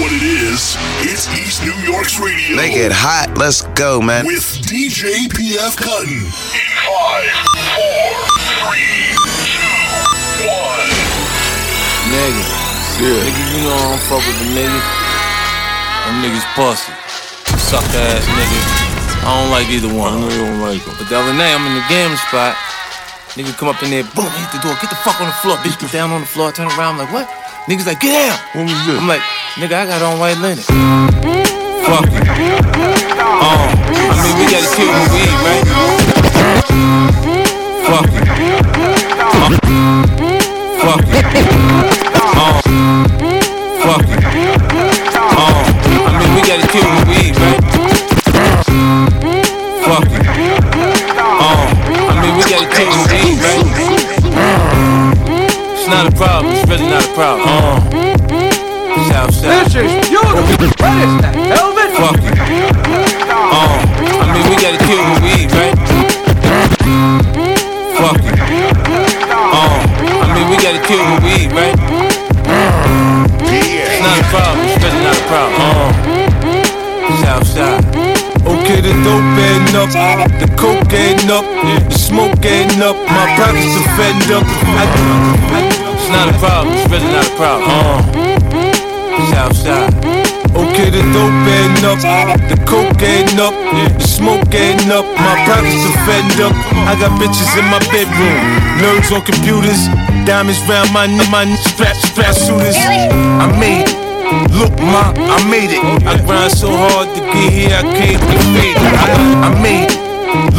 what it is. It's East New York's radio. Make it hot. Let's go, man. With DJ PF Cuttin. In five, four, three, two, one. Nigga. Yeah. Nigga, you know I don't fuck with the niggas. Them niggas pussy. Suck ass nigga. I don't like either I one. know you don't like them. But the other night, I'm in the gambling spot. Nigga come up in there, boom, hit the door, get the fuck on the floor. Bitch get down on the floor, turn around, I'm like, what? Niggas like, get down. What was this? I'm like, nigga, I got on white linen. Fuck it. Oh, I mean, we gotta kill what we eat, right? Fuck it. Uh, fuck it. Oh, fuck it. Not a problem. It's really not a problem. Uh, Southside. This is beautiful. What is that? Velvet? Fuck it. Oh, I mean, we gotta kill what we eat, right? Fuck it. Oh, I mean, we gotta kill what we eat, right? It's not a problem. It's really not a problem. Uh, Southside. Okay, the dope adding up, the coke adding up, the smoke adding up, my pockets are fed up. I, it's not a problem, it's really not a problem. Uh, Southside. Okay, the dope adding up, the coke adding up, the smoke adding up, my pockets are fed up. I got bitches in my bedroom, nerds on computers, diamonds round my neck, my strap, strap shooters. I made it. Look, ma, I made it. I grind so hard to get here, I can't get faded. I, I made it.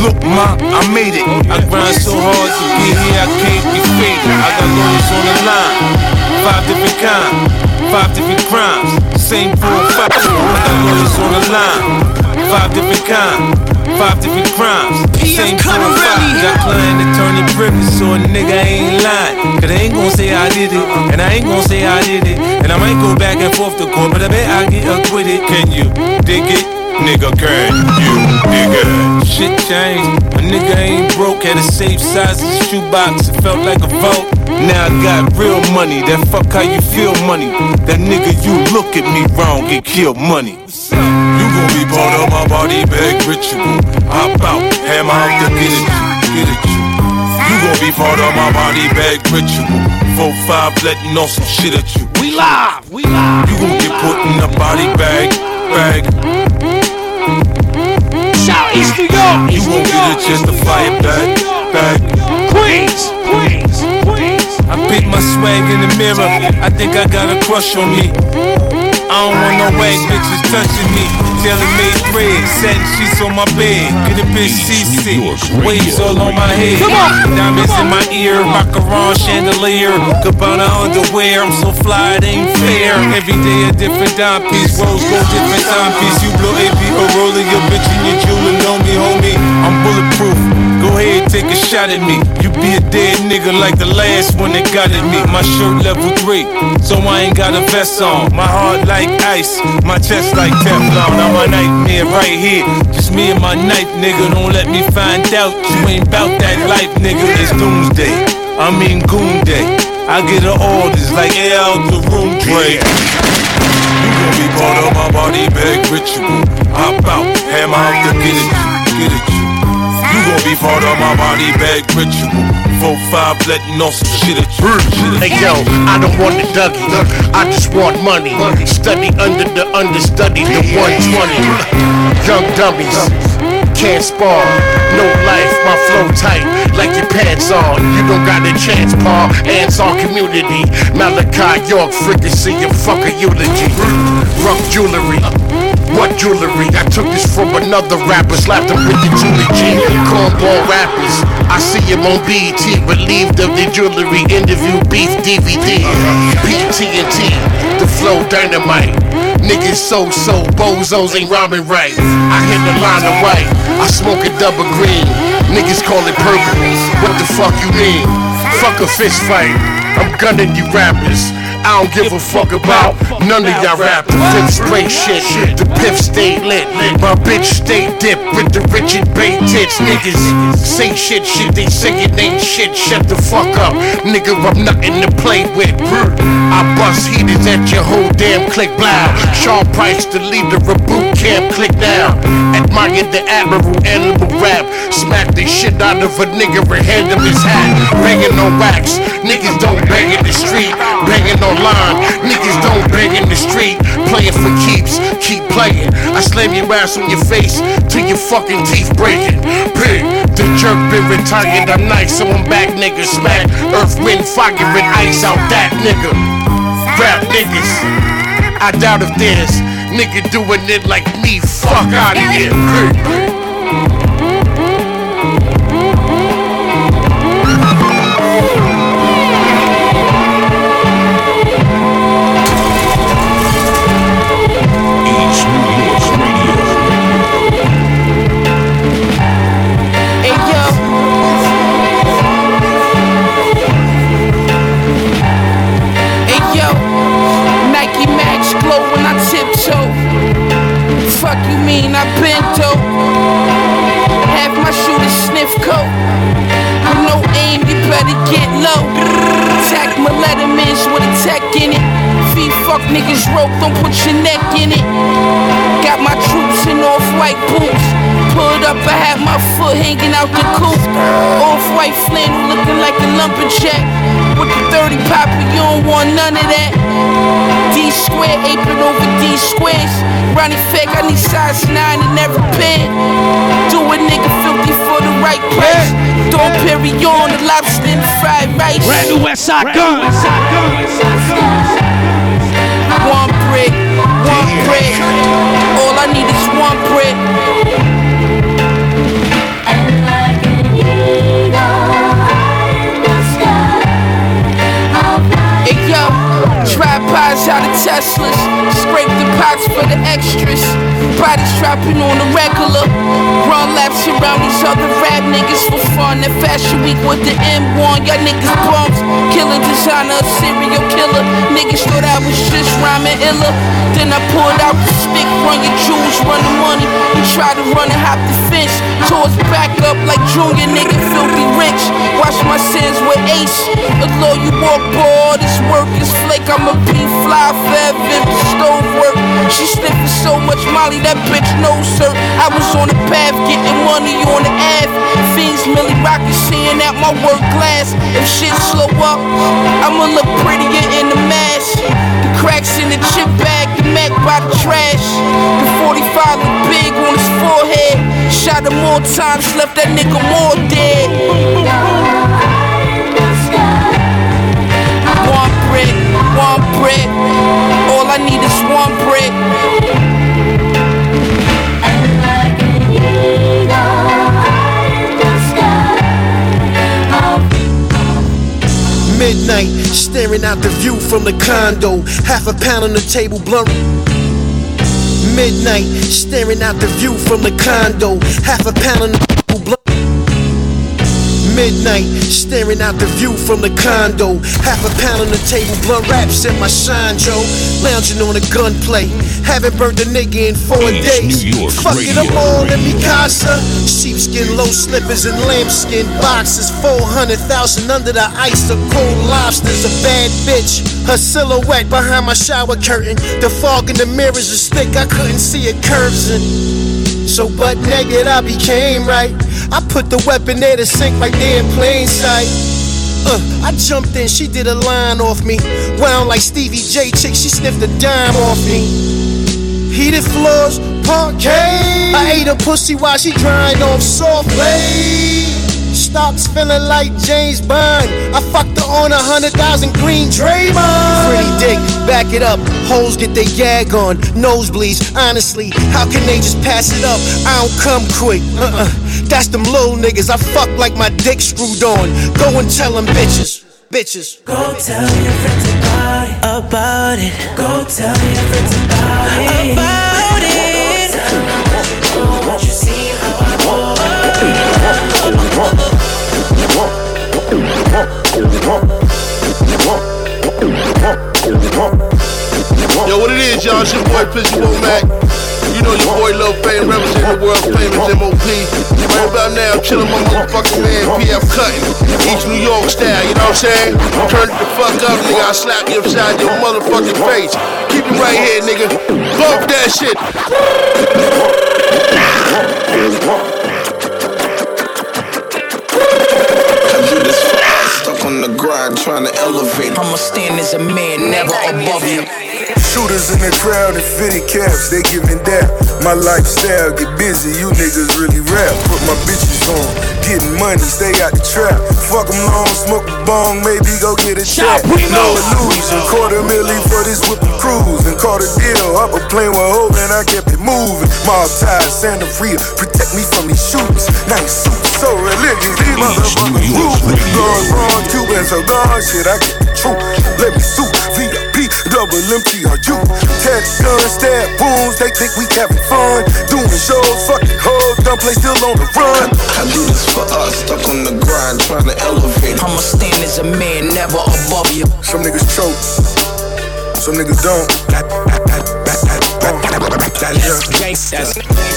Look, ma, I made it. I grind so hard to get here, I can't be fake. I got lawyers on the line, five different kinds, five different crimes, same profile. I got lawyers on the line, five different kinds, five different crimes, same profile. Got client attorney privilege, so a nigga ain't lying. Cause they ain't gon' say I did it, and I ain't gon' say I did it. And I might go back and forth to court, but I bet I get acquitted. Can you dig it? Nigga, can you it? Shit changed. A nigga ain't broke, had a safe size as a shoebox. It felt like a vote. Now I got real money. That fuck how you feel money. That nigga, you look at me wrong, get killed money. You gon' be part of my body bag ritual. Hop out, hammer out to get you, get you. You gon' be part of my body bag ritual. Four five letting off some shit at you. We live. We live. You gon' get put in a body bag, bag. East New York. You won't get a chance to fly it back, back. Queens. Queens. Queens. I pick my swag in the mirror. I think I got a crush on me. I don't want no wag bitches touching me. Tailor made thread, satin sheets on my bed. Get a bitch seasick. Waves all on my head. Come on, Diamonds come in my ear. Macaron chandelier. Cabana underwear. I'm so fly, it ain't fair. Every day a different dime piece. Rose gold, different timepiece. You blow AP or rolling your bitch and your jeweler know me, homie. I'm bulletproof. Go ahead, take a shot at me. You be a dead nigga like the last one that got at me. My shirt level three, so I ain't got a vest on. My heart like ice, my chest like Teflon. I'm a nightmare right here. Just me and my knife, nigga. Don't let me find out you ain't bout that life, nigga. It's doomsday. I mean goon day. I get the orders like out the room tray. You gon' be part of my body bag ritual. Hop out, hammer out to get you, get. You gon' be part of my body bag ritual. Four five letting off some shit at. Hey yo, I don't want the Dougie, I just want money. Study under the understudy, the 120. Young dummies, can't spar. No life, my flow tight, like your pants on. You don't got a chance, Paul. Ants on community. Malachi York, fricassee, and fuck a eulogy. Rough jewelry. What jewelry? I took this from another rapper, slapped him with the Julie G. Cornball rappers. I see him on BET, relieved of the jewelry. Interview beef DVD. PTNT, the flow dynamite. Niggas so so, bozos ain't rhyming right. I hit the line of white, I smoke a double green. Niggas call it purple. What the fuck you mean? Fuck a fist fight. I'm gunning you rappers. I don't give a fuck about none of y'all rap. The fifth spray shit, the piff stay lit. My bitch stay dipped with the Richard Bay tits. Niggas say shit, shit they say it ain't shit. Shut the fuck up, nigga. I'm nothing to play with. I bust heaters at your whole damn click blow. Sean Price, to leave the leader of boot camp, click down. Admire the admiral, animal rap. Smack the shit out of a nigga and hand him his hat. Banging on wax, niggas don't bang in the street. Banging online, niggas don't bang in the street. Playing for keeps, keep playing. I slam your ass on your face till your fucking teeth breaking. Big, the jerk been retired. I'm nice, so I'm back, nigga. Smack, earth, wind, fire, and ice out that nigga. Rap niggas. I doubt if there's nigga doing it like me. Fuck out of here. Big. Lettermans with a tech in it. Feet fuck niggas rope, don't put your neck in it. Got my troops in off-white boots. Pulled up, I had my foot hanging out the coop. Off-white flannel looking like a lumberjack. With the 30 popper, you don't want none of that. D square apron over D squares. Ronnie Fieg, I need size 9 in every pair. Do a nigga filthy for the right price. Don't carry on the lobster and the fried rice. Brand new Westside Gunn. One brick, one brick. All I need is one brick. empire tripods out of Teslas. Scrape the pots for the extras. Bodies dropping on the regular. Run laps around these other rap niggas for fun. That fashion week with the M1. Y'all niggas bumps. Killer designer, serial killer. Niggas thought I was just rhyming iller. Then I pulled out the stick, run your jewels, run the money. You try to run and hop the fence. Towards back up like junior nigga, filthy rich. Watch my sins with ace. Although you walk bored, this work is flake. I'ma be fly if the stove work. She sniffing so much Molly, that bitch knows her. I was on the path, getting money on the Ave. Fiends, Millie Rocket, seeing out my work glass. If shit slow up, I'ma look prettier in the mask. The cracks in the chip bag, the Mac by the trash. The 45 look big on his forehead. Shot him more times, left that nigga more dead. One. All I need is one brick. Midnight, staring out the view from the condo. Half a pound on the table, blunt. Midnight, staring out the view from the condo. Half a pound on the. Midnight, staring out the view from the condo. Half a pound on the table, blunt wraps in my shine, Joe. Lounging on a gunplay. Haven't burnt a nigga in four days. New York Fuck it, I'm in me casa. Sheepskin, low slippers, and lambskin boxes. 400,000 under the ice of cold lobsters. A bad bitch. Her silhouette behind my shower curtain. The fog in the mirrors is thick, I couldn't see it curves in. So butt naked, I became right. I put the weapon there to sink right there in plain sight. Uh, I jumped in, she did a line off me. Wound like Stevie J chick, she sniffed a dime off me. Heated floors, parquet. I ate a pussy while she drying off soft play. Stocks feeling like James Bond. I fucked her on a hundred thousand green Draymond. Pretty dick, back it up. Hoes get their gag on. Nosebleeds, honestly, how can they just pass it up? I don't come quick. Uh-uh. That's them little niggas. I fuck like my dick screwed on. Go and tell them bitches. Bitches. Go tell your friends about it. About it. Go tell your friends about it. About it. What you see, how I want. Yo, what it is, y'all? It's your boy Fizzy Womack. You know your boy Lil Fame representing the world famous MOP. Right about now, I'm chilling my motherfucking man PF Cuttin. East New York style, you know what I'm saying? Turn the fuck up, nigga. I'll slap you upside your motherfucking face. Keep it right here, nigga. Bump that shit. On the grind, trying to elevate. I'ma stand as a man, never above you. Shooters in the crowd and fitted caps, they giving down. My lifestyle get busy, you niggas really rap. Put my bitches on, getting money, stay out the trap. Fuck 'em long, smoke a bong, maybe go get a. Primo. No illusion, quarter milli for this whipping cruise. And caught a deal, up a plane with hope and I kept it moving. Mob ties, Santa Free, protect me from these shooters. Nice suit, so religious, these motherfuckers. Guns, wrong, Cuban, so gone, shit, I get the truth. Let me suit, VIP, double empty, are you? Tat gun, stab wounds, they think we having fun. Doing shows, fucking hoes, gunplay still on the run. I do this for us, stuck on the grind, trying to elevate. I'ma stand as a man, never above you. Some niggas choke, some niggas don't.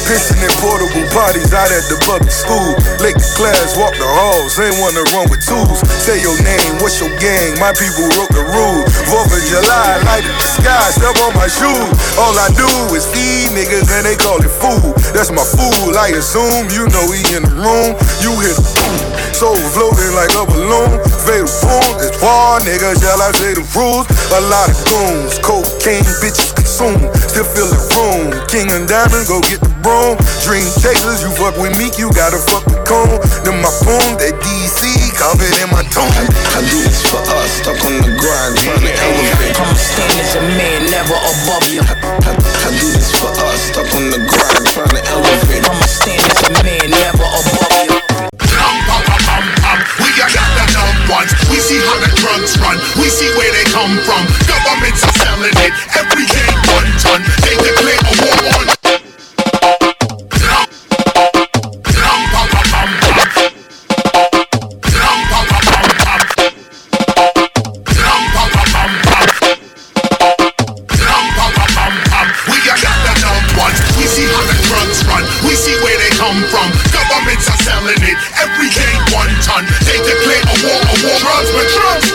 Pissing in portable bodies out at the public school. Lake the class, walk the halls, ain't wanna run with tools. Say your name, what's your gang? My people wrote the rules. Fourth of July, light in the sky, step on my shoes. All I do is feed niggas and they call it food. That's my food, I assume. You know he in the room, you hit boom. Soul floating like a balloon. Fatal boom, it's war, nigga, shall I say the rules? A lot of goons, cocaine bitches consume. Still feel the room. King and Diamond, go get the broom. Dream chasers, you fuck with me, you gotta fuck with cone. Then my boom, that DC, covered in my tone. I do this for us, stuck on the grind, trying to elevate. I'ma stand as a man, never above you. I, I do this for us, stuck on the grind, trying to elevate. I'ma stand as a man, We see how the drugs run. We see where they come from. Governments are selling it. Every day one ton. They declare a war on. We see where they come from. Governments are selling it. Drugs, but drugs,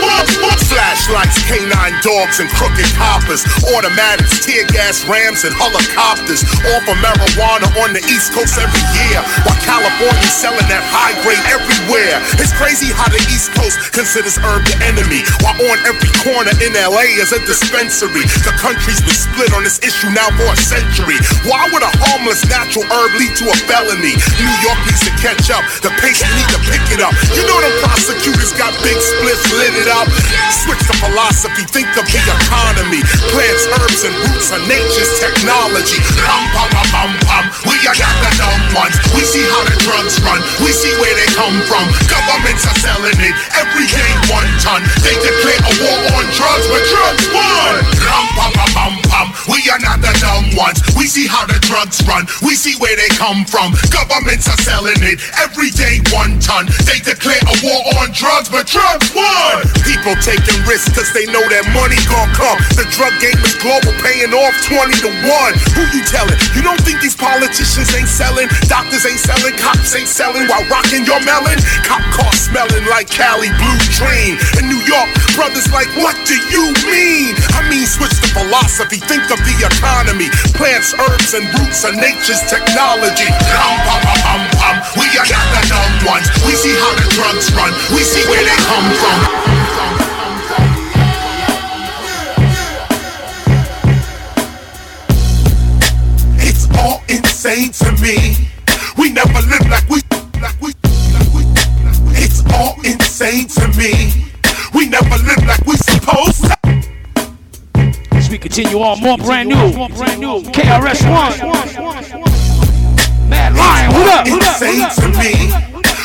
Flashlights, canine dogs, and crooked coppers. Automatics, tear gas rams, and helicopters. All for marijuana on the East Coast every year. While California's selling that high grade everywhere. It's crazy how the East Coast considers herb the enemy. While on every corner in LA is a dispensary. The country's been split on this issue now for a century. Why would a harmless natural herb lead to a felony? New York needs to catch up. The pace need to pick it up. You know the prosecutors got big splits lit it up. Switch the philosophy, think of the economy. Plants, herbs, and roots are nature's technology. Rum, pum, pum, pum. We are not the dumb ones. We see how the drugs run. We see where they come from. Governments are selling it. Every day one ton. They declare a war on drugs, but drugs won. Rum, pum, pum, pum. We are not the dumb ones. We see how the drugs run. We see where they come from. Governments are selling it. Every day one ton. They declare a war on drugs, but drugs won. People taking risks cause they know that money gon' come. The drug game is global, paying off 20 to 1. Who you telling? You don't think these politicians ain't selling? Doctors ain't selling, cops ain't selling while rocking your melon? Cop car smelling like Cali Blue Dream. In New York, brothers like, what do you mean? I mean, switch the philosophy, think of the economy. Plants, herbs, and roots are nature's technology. We are not the dumb ones. We see how the drugs run. We see where they come from. It's all insane to me. We never live like we, like we, like we. It's all insane to me. We never live like we supposed to. As we continue on, more brand new. More brand new KRS One. Mad Lion, what up? What up? Insane to me.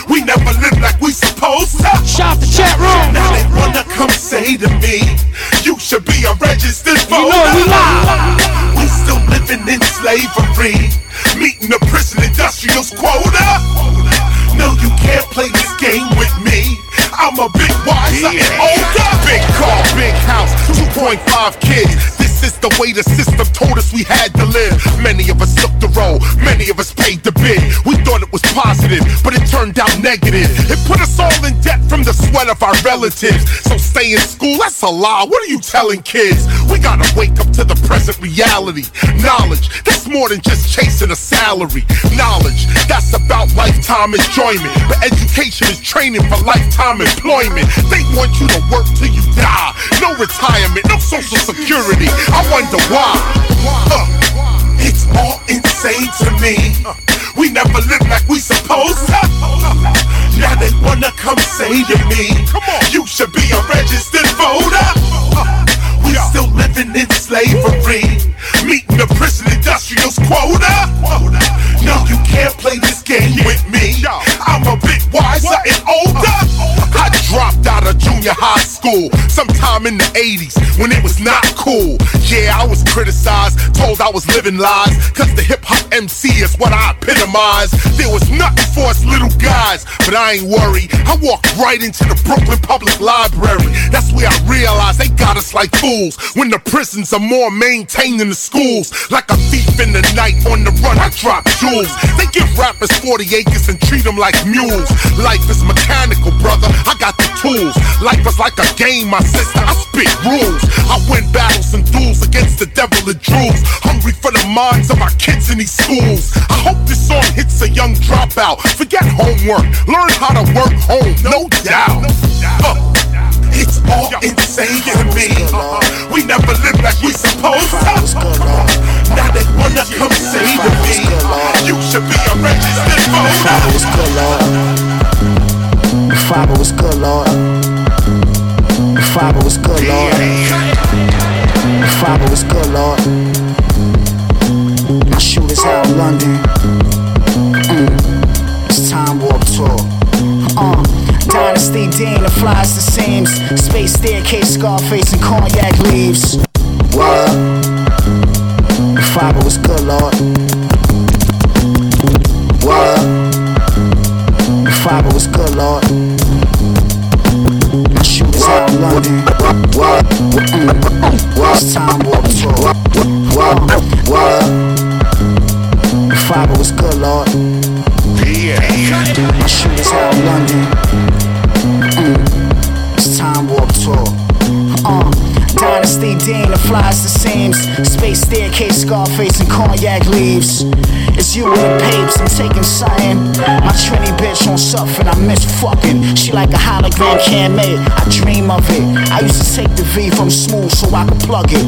We never live like we supposed to. Shout the chat room. Now they wanna come say to me, you should be a registered voter. You know we live. We still living in slavery, meeting the prison industrial's quota. No, you can't play this game with me. I'm a big wiser and older. Big car, big house, 2.5 kids. This is the way the system told us we had to live. Many of us took the road, many of us paid the bid. We thought it was positive, but it turned out negative. It put us all in debt from the sweat of our relatives. So stay in school, that's a lie. What are you telling kids? We gotta wake up to the present reality. Knowledge, that's more than just chasing a salary. Knowledge, that's about lifetime enjoyment. But education is training for lifetime employment. They want you to work till you die. No retirement, no social security. I wonder why. It's all insane to me. We never live like we supposed to. Now they wanna come say to me, you should be a registered voter. We still living in slavery, meeting the prison industrial's quota. No, you can't play this game with me. I'm a bit wiser and older. Out of junior high school sometime in the 80s when it was not cool. Yeah, I was criticized, told I was living lies, cause the hip hop MC is what I epitomize. There was nothing for us little guys, but I ain't worried. I walked right into the Brooklyn Public Library. That's where I realized they got us like fools when the prisons are more maintained than the schools. Like a thief in the night on the run, I drop jewels. They give rappers 40 acres and treat them like mules. Life is mechanical, brother. I got the tools. Life is like a game, my sister. I spit rules. I win battles and duels against the devil and drools. Hungry for the minds of our kids in these schools. I hope this song hits a young dropout. Forget homework. Learn how to work home, no doubt. Uh, it's all insane to me. We never live like we supposed to. Now they wanna come say to me, you should be a registered voter. The Father was good, Lord. The Father was good, Lord. The Father was good, Lord. My shooters out in London. Mm. It's time warp tour. Uh, Dynasty Dean, the flies the seams. Space staircase, Scarface, and cognac leaves. What? The Father was good, Lord. Father was good, Lord. Shooters out in London. What? Mm. It's time warp tour. What? What? Father was good, Lord. My shooters out in London. The flies the seams. Space staircase, Scarface, and cognac leaves. It's you and the papes, I'm taking something. My Trini bitch on something, I miss fucking. She like a hologram can't make, I dream of it. I used to take the V from Smoovth so I could plug it.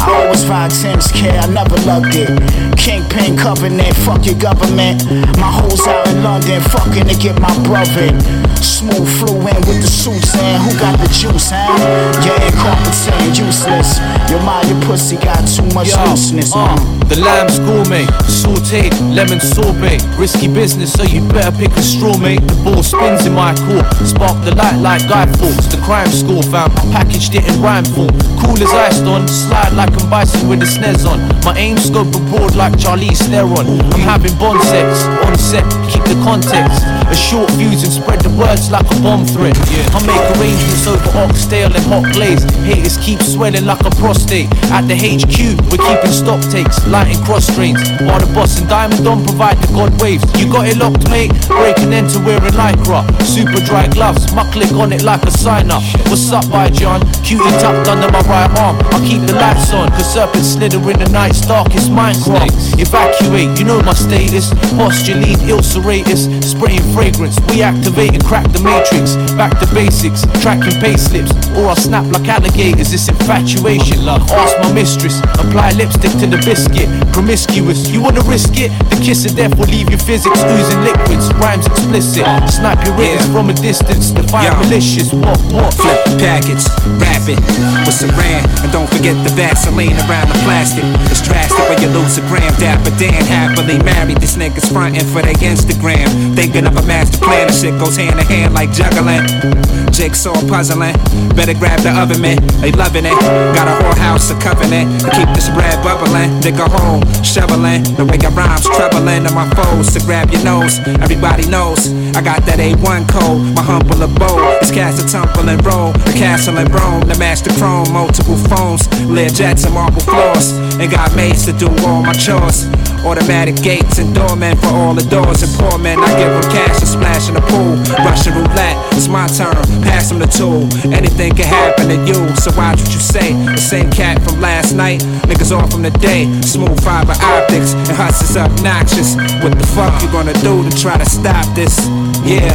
I always ride Tim's kid, I never loved it. Kingpin covenant, fuck your government. My hoes out in London, fucking to get my brother. Smoovth in with the suits in. Who got the juice, huh? Yeah, competent, useless. Your mind, your pussy got too much Yo, looseness, uh, man. the lamb's gourmet, sauteed, lemon sorbet. Risky business, so you better pick a straw, mate. The ball spins in my court. Spark the light like Guy Fawkes. The crime score fam, packaged it in rhyme form. Cool as iced on, slide like I'm bison with the snares on. My aim scope abroad like Charlize Theron. I'm having bond sex on set, keep the context. A short fuse and spread the words like a bomb threat. I make arrangements over oxtail and hot glaze. Haters keep swelling like a prostate. At the HQ, we're keeping stock takes, lighting cross drains. While the boss and Diamond don't provide the god waves. You got it locked, mate. Breaking into wearing lycra. Super dry gloves, my click on it like a sign up. What's up, by John? Cutie tucked under my right arm. I keep the lights on, cause serpents slither in the night's darkest Minecraft. Evacuate, you know my status. Postulate, serratus, spraying fragrance. We activate and crack the matrix. Back to basics, tracking pay slips. Or I'll snap like alligators, it's infatuation. Love, ask my mistress, apply lipstick to the biscuit. Promiscuous, you wanna risk it? The kiss of death will leave your physics oozing liquids. Rhymes explicit, snipe your ears from a distance. Define malicious, what, what? Flip the package, wrap it with saran, and don't forget the Vaseline around the plastic. It's drastic when you lose a gram. Dapper Dan happily married. These niggas frontin' for their Instagram. Thinking of a master plan. The shit goes hand in hand like juggling. Jigsaw puzzling. Better grab the oven, man. They loving it. Got a whole house, a covenant. Keep this bread bubbling. Dig a hole, shoveling. The way I rhymes troubling to my foes. To grab your nose. Everybody knows I got that A1 code. My humble abode is cast a tumble and roll. The castle in Rome. The master chrome. Multiple phones. Lear jets and marble floors. And got maids to do all my chores. Automatic gates and doormen for all the doors and poor men. I give them cash and splash in the pool. Russian roulette, it's my turn. Pass them the tool. Anything can happen to you, so watch what you say. The same cat from last night, niggas off from the day. Smoovth fiber optics and hustlers obnoxious. What the fuck you gonna do to try to stop this? Yeah.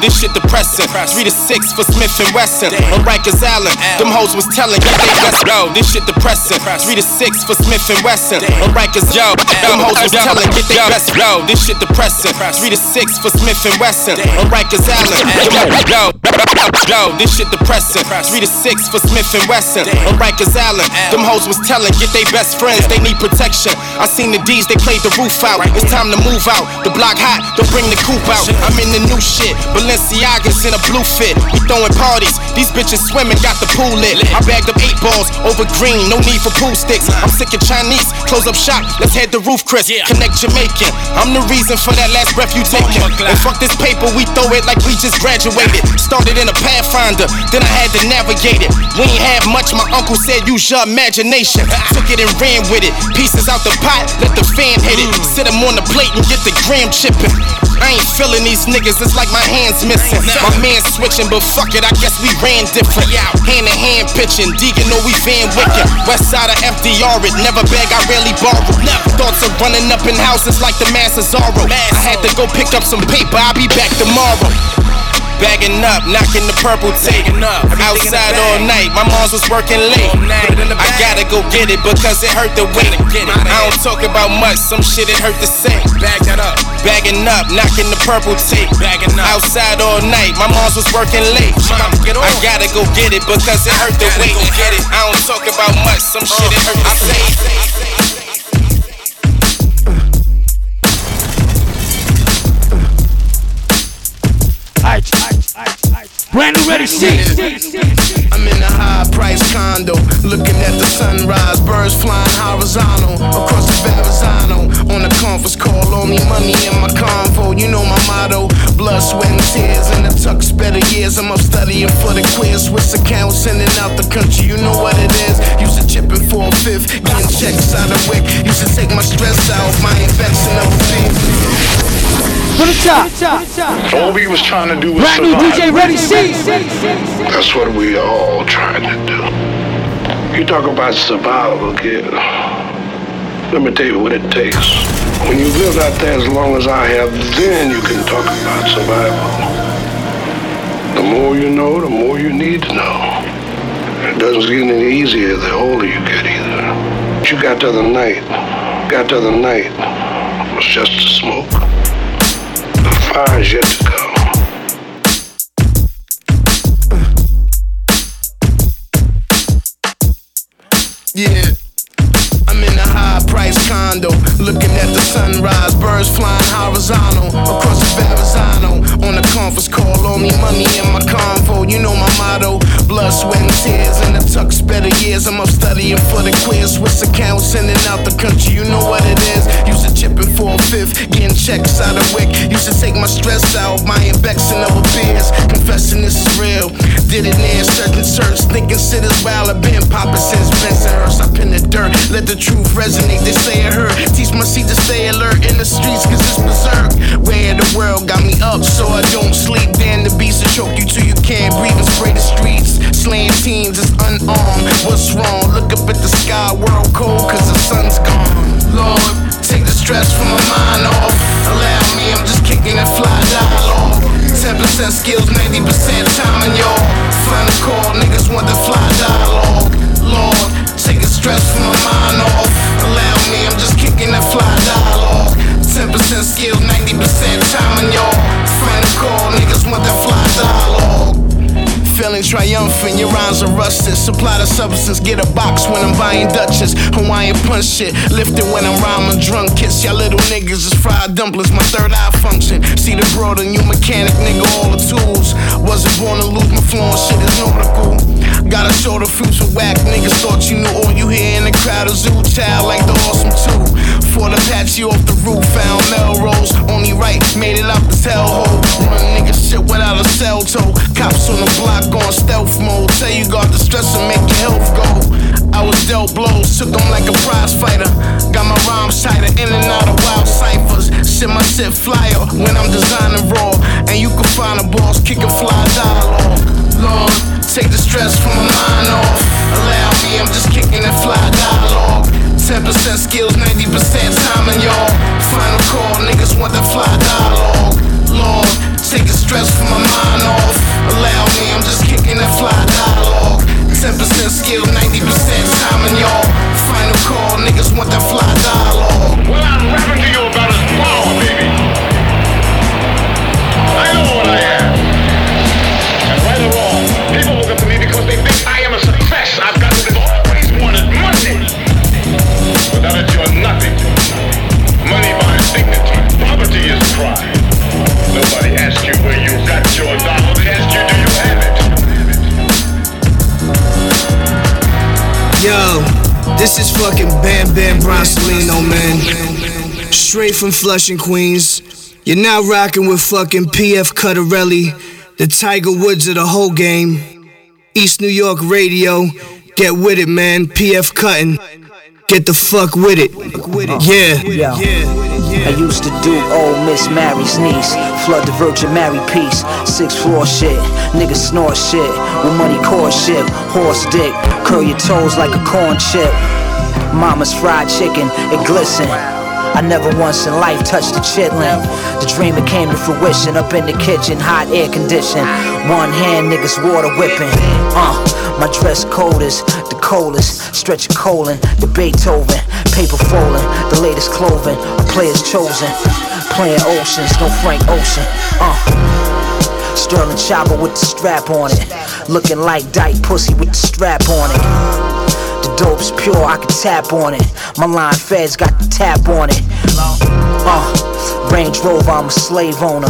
this shit depressing. Three to six for Smith and Wesson. On Rikers Island, them hoes was telling you they best. Yo, this shit depressing. Three to six for Smith and Wesson. On Rikers, yo, them hoes was telling you they best. Yo, this shit depressing. Three to six for Smith and Wesson. On Rikers Island, yo, yo, this shit depressing. Three to six for Smith and Wesson. On Rikers Island, them hoes was telling get they best friends. They need protection. I seen the D's, they played the roof out. It's time to move out. The block hot, don't bring the coupe out. I'm in the new shit. Balenciagas in a blue fit. We throwing parties. These bitches swimming, got the pool lit. I bagged up eight balls over green, no need for pool sticks. I'm sick of Chinese. Close up shop, let's head the roof, Chris. Connect Jamaican. I'm the reason for that last breath you taking. And fuck this paper, we throw it like we just graduated. Started in a Pathfinder, then I had to navigate it. We ain't have much, my uncle said use your imagination. Took it and ran with it. Pieces out the pot, let the fan hit it. Mm. Sit 'em on the plate and get the gram chipping. I ain't feeling these niggas, it's like my hands missing. My man switching, but fuck it, I guess we ran different. Hand in hand pitching, Deegan know we Van Wicken. West side of FDR, it never beg, I rarely borrow. Thoughts of running up in houses like the Master Zorro. I had to go pick up some paper, I'll be back tomorrow. Bagging up, knocking the purple tape. Outside all night, my mom's was working late. I gotta go get it because it hurt the wait. I don't talk about much, some shit it hurt to say. Bag that up. Bagging up, knocking the purple tape. Outside all night, my mom's was working late. I gotta go get it because it hurt the wait. I don't talk about much, some shit it hurt to say. Brand new Ready Cee. I'm in a high price condo, looking at the sunrise, birds flying horizontal across the Verrazano. On a conference call, only money in my convo. You know my motto: blood, sweat, and tears. In the tux, better years. I'm up studying for the quiz. Swiss account, sending out the country. You know what it is. Used to chipping for a fifth, getting checks out of wick. Used to take my stress out, my infection of a fee. To the top. All we was trying to do was Brand new survive. DJ Ready Cee. That's what we all trying to do. You talk about survival, kid. Let me tell you what it takes. When you lived out there as long as I have, then you can talk about survival. The more you know, the more you need to know. It doesn't get any easier the older you get either. What you got the other night, got the other night was just a smoke far is yet to go. Yeah. In high price condo, looking at the sunrise, birds flying horizontal across the Verrazano. On a conference call, only money in my convo. You know my motto: blood, sweat, and tears. In the tux, better years. I'm up studying for the quiz. Swiss account, sending out the country. You know what it is. Used to chipping for a fifth, getting checks out of wick. Used to take my stress out, buying and other beers. Confessing this is real. Did it search and search, thinking shit is wild. I've been popping since Bensonhurst. Up in the dirt, let the truth resonate. They say it hurt. Teach my seed to stay alert in the streets, cause it's berserk. Where the world got me up so I don't sleep. Damn the beast will choke you till you can't breathe and spray the streets. Slaying teens is unarmed. What's wrong? Look up at the sky, world cold, cause the sun's gone. Lord, take the stress from my mind off. Allow me, I'm just kicking that fly dialogue. 10% skills, 90% timing, y'all. Final call, niggas want the fly dialogue. Lord, the stress from my mind off. Allow me, I'm just kicking that fly dialogue. 10% skills, 90% time timing, y'all. Final call, niggas want that fly dialogue. Feeling triumphant, your rhymes are rusted. Supply the substance, get a box when I'm buying Dutchess. Hawaiian punch shit, lifted when I'm rhyming drunk. Kiss y'all little niggas is fried dumplings, my third eye function. See the broader, you mechanic, nigga, all the tools. Wasn't born to lose my flow and shit is nautical. Gotta show the future whack, niggas thought you knew all you hear in the crowd is zoo child like the awesome two. For the patch you off the roof, found Melrose. Only right, made it out the tail hole. Run niggas shit without a cell toe. Cops on the block on stealth mode. Tell you got the stress and make your health go. I was dealt blows, took them like a prize fighter. Got my rhymes tighter, in and out of wild ciphers. Shit my shit flyer when I'm designing raw. And you can find a boss, kick a fly dialogue. Lord, take the stress from my mind off. Allow me, I'm just kicking that fly dialogue. 10% skills, 90% timing, y'all. Final call, niggas want that fly dialogue. Lord, take the stress from my mind off. Allow me, I'm just kicking that fly dialogue. 10% skills, 90% timing, y'all. Final call, niggas want that fly dialogue. This is fucking Bam Bam Bronsolino, man. Straight from Flushing, Queens. You're now rocking with fucking PF Cutterelli, the Tiger Woods of the whole game. East New York Radio. Get with it, man. PF Cuttin. Get the fuck with it. Yeah. I used to do old Miss Mary's niece. Flood the Virgin Mary piece. Six floor shit. Niggas snort shit. With money core shit. Horse dick. Curl your toes like a corn chip. Mama's fried chicken. It glisten. I never once in life touched a chitlin. The dream it came to fruition up in the kitchen, hot air condition. One hand niggas water whipping. Uh, my dress code is the coldest. Stretch a colon, the Beethoven. Paper folding, the latest clothing. A player's chosen. Playing oceans, no Frank Ocean. Uh. Sterling chopper with the strap on it. Looking like dyke pussy with the strap on it. The dope's pure, I can tap on it. My line feds got the tap on it. Uh, Range Rover, I'm a slave owner.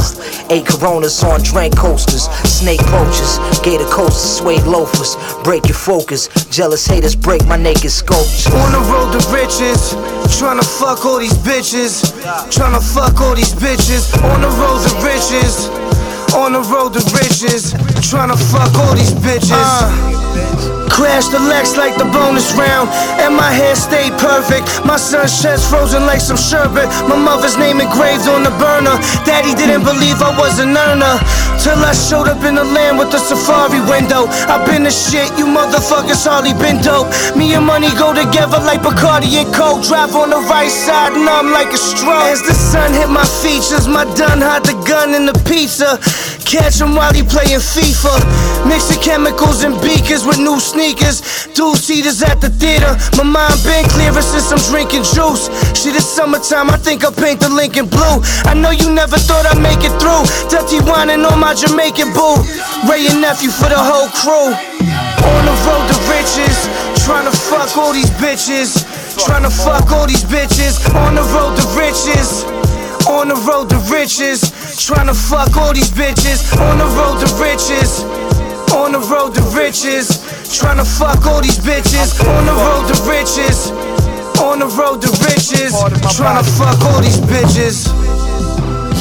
Eight Coronas on drink coasters. Snake poachers, gator coasters, suede loafers. Break your focus. Jealous haters break my naked sculpture. On the road to riches, tryna fuck all these bitches. Tryna fuck all these bitches. On the road to riches. On the road to riches, tryna fuck all these bitches. Uh, crash the Lex like the bonus round, and my hair stayed perfect. My son's chest frozen like some sherbet. My mother's name engraved on the burner. Daddy didn't believe I was an earner. Till I showed up in the land with the safari window. I've been the shit, you motherfuckers hardly been dope. Me and money go together like Bacardi and Coke. Drive on the right side, numb like a stroke. As the sun hit my features, my done hide the gun in the pizza. Catch him while he playing FIFA. Mixing chemicals and beakers with new sneakers. Two seaters at the theater. My mind been clearer since I'm drinking juice. Shit, it's summertime, I think I'll paint the Lincoln blue. I know you never thought I'd make it through. Dirty whining on my Jamaican boo. Wray and Nephew for the whole crew. On the road to riches. Trying to fuck all these bitches. Trying to fuck all these bitches. On the road to riches. On the road to riches, trying to fuck all these bitches. On the road to riches, on the road to riches, trying to fuck all these bitches. On the road to riches, on the road to riches, trying to fuck all these bitches.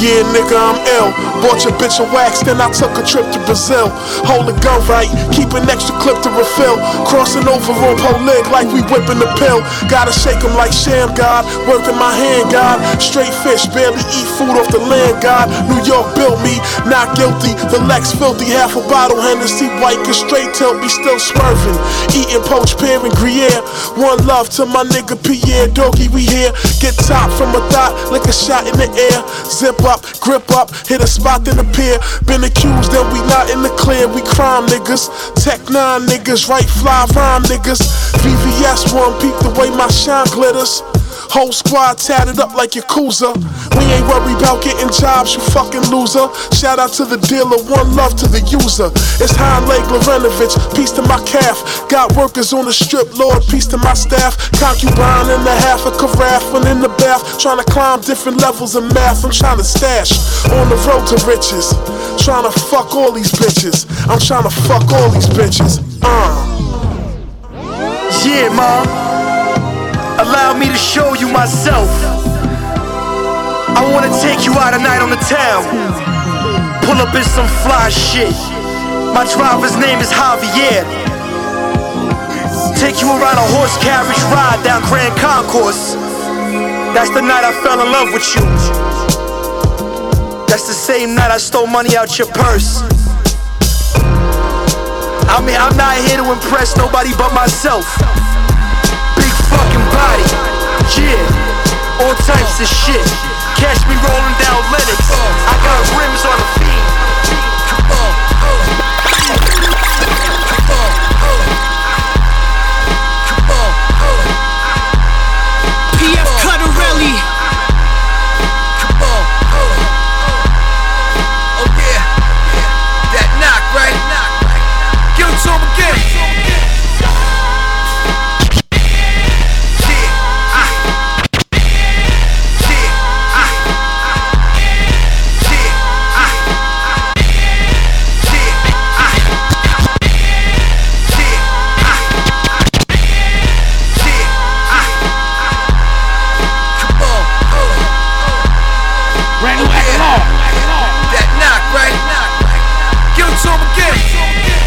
Yeah, nigga, I'm ill. Bought your bitch a wax, then I took a trip to Brazil. Hold the gun right, keep an extra clip to refill. Crossing over on pole leg like we whipping the pill. Gotta shake 'em like Shammgod, working my hand God. Straight fish, barely eat food off the land God. New York built me, not guilty. The Lex filthy, half a bottle Hennessy, white and straight tilt me still swerving. Eating poached pear and Gruyere. One love to my nigga Pierre Doggy, we here. Get top from a thought, like a shot in the air. Zip up, grip up, hit a spot then appear. Been accused, then we not in the clear. We crime niggas, Tech 9 niggas, right fly rhyme niggas. VVS one peep the way my shine glitters. Whole squad tatted up like Yakuza. We ain't worried about getting jobs, you fucking loser. Shout out to the dealer, one love to the user. It's Hein Lake Lorenovich, peace to my calf. Got workers on the strip, Lord, peace to my staff. Concubine in the half, a carafe, when in the bath. Trying to climb different levels of math, I'm trying to stash. On the road to riches. Trying to fuck all these bitches. I'm trying to fuck all these bitches. Uh. Yeah, mom. Allow me to show you myself. I wanna take you out tonight on the town. Pull up in some fly shit. My driver's name is Javier. Take you around a horse carriage ride down Grand Concourse. That's the night I fell in love with you. That's the same night I stole money out your purse. I mean, I'm not here to impress nobody but myself. Body, yeah, all types of shit. Catch me rolling down Lenox. I got rims on the feet.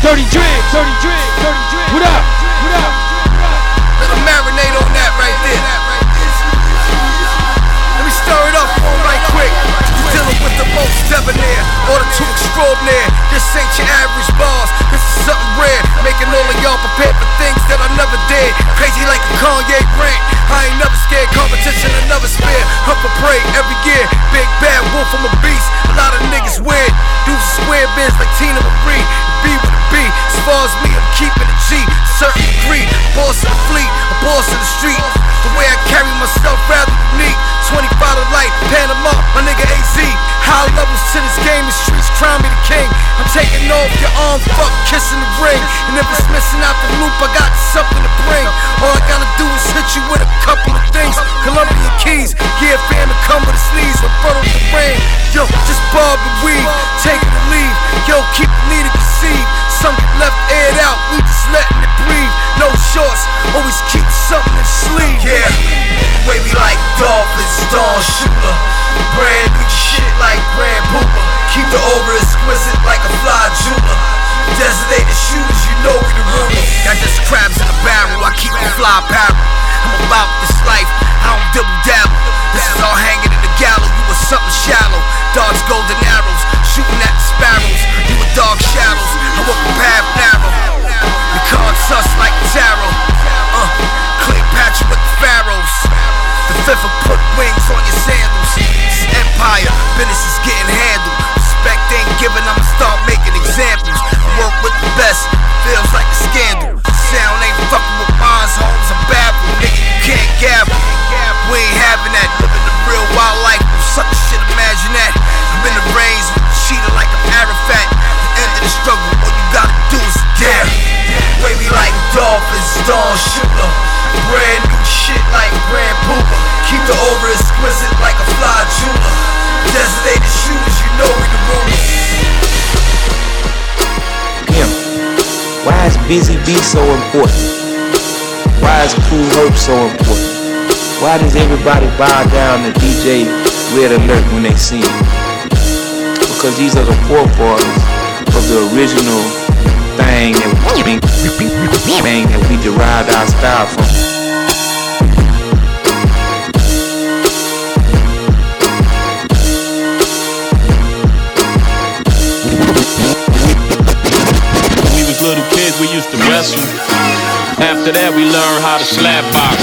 Dirty Diggs, Dirty Diggs, Dirty Diggs. What up? What up? Let them marinate on that right there. Let me stir it up for 'em right quick. You dealing with the most debonair, order to extraordinaire. This ain't your average bars. This is something rare, making all of y'all prepared for things that I never did. Crazy like a Kanye rant. I ain't never scared. Competition, never spare. Hunt for prey every year. Big bad wolf, I'm a beast. A lot of niggas weird. Dudes square biz like Teena Marie. B with a B. As far as me, I'm keeping it G. Certain degree. Boss of the fleet, a boss of the street. The way I carry myself rather unique. 25 to light, Panama, my nigga AZ. Levels to this game, the streets crown me the king. I'm taking off your arm, fuck, kissing the ring. And if it's missing out the loop, I got something to bring. All I gotta do is hit you with a couple of things. Colombian keys, yeah, fam, to come with a sneeze, of the rain. Yo, just bob and weave, take or leave. Yo, keep the to conceive. Some left aired out, we just letting it breathe. No shorts, always keep something in sleeve. Yeah, way we like dolphins, Don Shooter. Brand new shit like Grand Pooper. Keep the over exquisite like a fly jeweler. Designated shoes, you know we the rulers. Got just crabs in a barrel, I keep a fly apparel. I'm about this life, I don't dibble dabble. This is all hanging in the gallows, you was something shallow. Dogs, golden arrows, shooting at the sparrows. You were dark shadows, I walk the path narrow. You called sus like tarot. Uh, Cleopatra with the pharaohs. Fifth put wings on your sandals. Empire, business is getting handled. Respect ain't given, I'ma start making examples. Work with the best, feels like a scandal. Sound ain't fucking with mines, homes are baffled. Nigga, you can't gavel. We ain't having that. Living the real wild life, no sucker shit, imagine that. I'm in the a cheetah like I'm Arafat. The end of the struggle, all you gotta do is dare. Way like dolphins, shooter. Brand new shit like Grand Pooper. Keep the over exquisite like a fly jeweler. Designated you know we the why is Busy Bee so important? Why is Kool Herc so important? Why does everybody bow down to DJ Red Alert when they see him? because these are the forefathers of the original thing we, thing that we derived our style from. When we was little kids, we used to wrestle. After that, we learned how to slap box.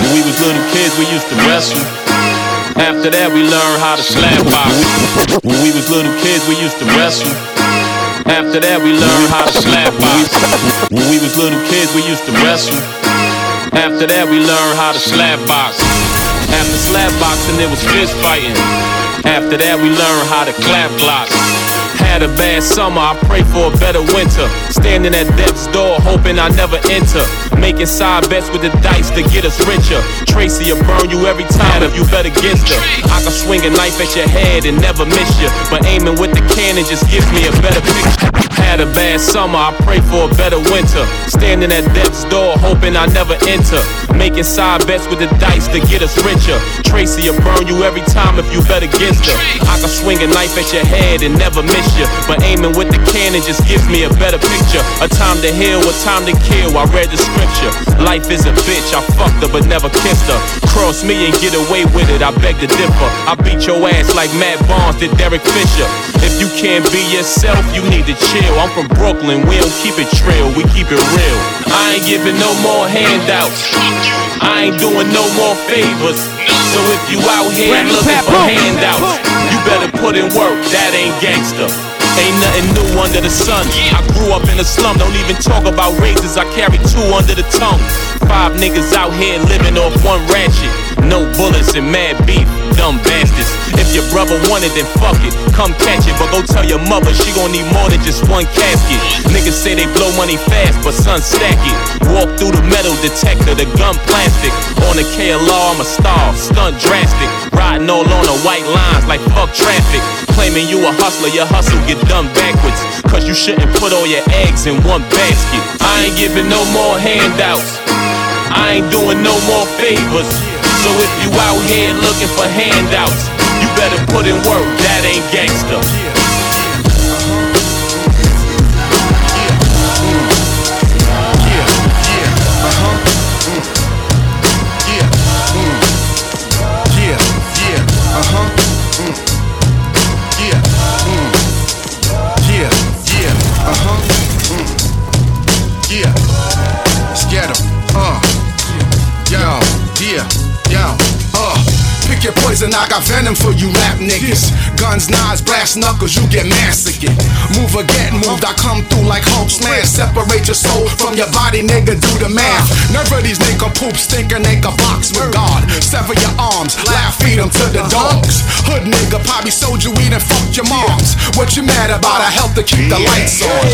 When we was little kids, we used to wrestle. After that, we learned how to slap box. When we was little kids, we used to wrestle. After that, we learned how to slap box. When we was little kids, we used to wrestle. After that, we learned how to slap box. After slap boxing, it was fist fighting. After that, we learned how to clap blocks. Had a bad summer, I pray for a better winter. Standing at death's door, hoping I never enter. Making side bets with the dice to get us richer. Tracy will burn you every time if you bet against her. I can swing a knife at your head and never miss you. But aiming with the cannon just gives me a better picture. Had a bad summer, I pray for a better winter. Standing at death's door, hoping I never enter. Making side bets with the dice to get us richer. Tracy will burn you every time if you bet against her. I can swing a knife at your head and never miss you. But aiming with the cannon just gives me a better picture. A time to heal, a time to kill. I read the scripture. Life is a bitch, I fucked her but never kissed her. Cross me and get away with it, I beg to differ. I beat your ass like Matt Barnes did Derek Fisher. If you can't be yourself, you need to chill. I'm from Brooklyn, we don't keep it trill, we keep it real. I ain't giving no more handouts. I ain't doing no more favors. So if you out here looking for handouts, you better put in work, that ain't gangster. Ain't nothing new under the sun. I grew up in a slum, don't even talk about raises. I carry two under the tongue. Five niggas out here living off one ratchet. No bullets and mad beef, dumb bastards. If your brother want it, then fuck it. Come catch it, but go tell your mother she gon' need more than just one casket. Niggas say they blow money fast, but son, stack it. Walk through the metal detector, the gun plastic. On the KLR, I'm a star, stunt drastic. Riding all on the white lines like fuck traffic. Claiming you a hustler, your hustle get done backwards. Cause you shouldn't put all your eggs in one basket. I ain't giving no more handouts. I ain't doing no more favors. So if you out here looking for handouts, you better put in work. That ain't gangster. Poison, I got venom for you rap niggas. Guns, knives, brass knuckles, you get massacred. Move or get moved, I come through like Hulk smash. Separate your soul from your body, nigga, do the math. Of these nigga poop stinker, nigga box with God. Sever your arms, laugh, feed them to the dogs. Hood nigga, probably sold you weed and fucked your moms. What you mad about? I help to keep the lights on.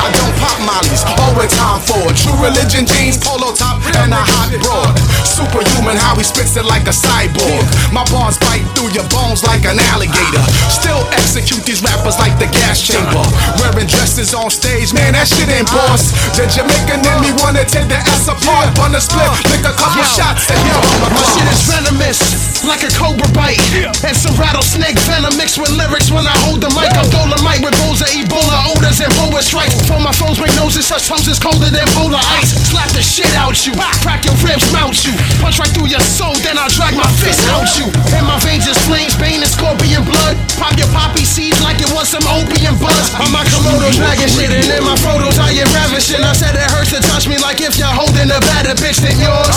I don't pop mollies, always time for. True religion jeans, polo top, and a hot broad. Superhuman, how he spits it like a cyborg. My bars bite through your bones like an alligator. Still execute these rappers like the gas chamber. Wearing dresses on stage, man, that shit ain't boss. The Jamaican in me wanna take the ass apart. Bun a split, lick a couple shots, and yo, My shit is venomous, like a cobra bite. And some rattlesnake venom mixed with lyrics when I hold the mic. I'm dolomite with bowls of Ebola odors and boa strikes. For my foes make noses, such tongues is colder than polar ice. Slap the shit out you, crack your ribs, mount you. Punch right through your soul, then I'll drag my fist out you. In my veins is flames, bane and scorpion blood. Pop your poppy seeds like it was some opium buzz. I'm my Komodo dragon shit, and in my photos I get ravishing. I said it hurts to touch me like if you're holding a better bitch than yours.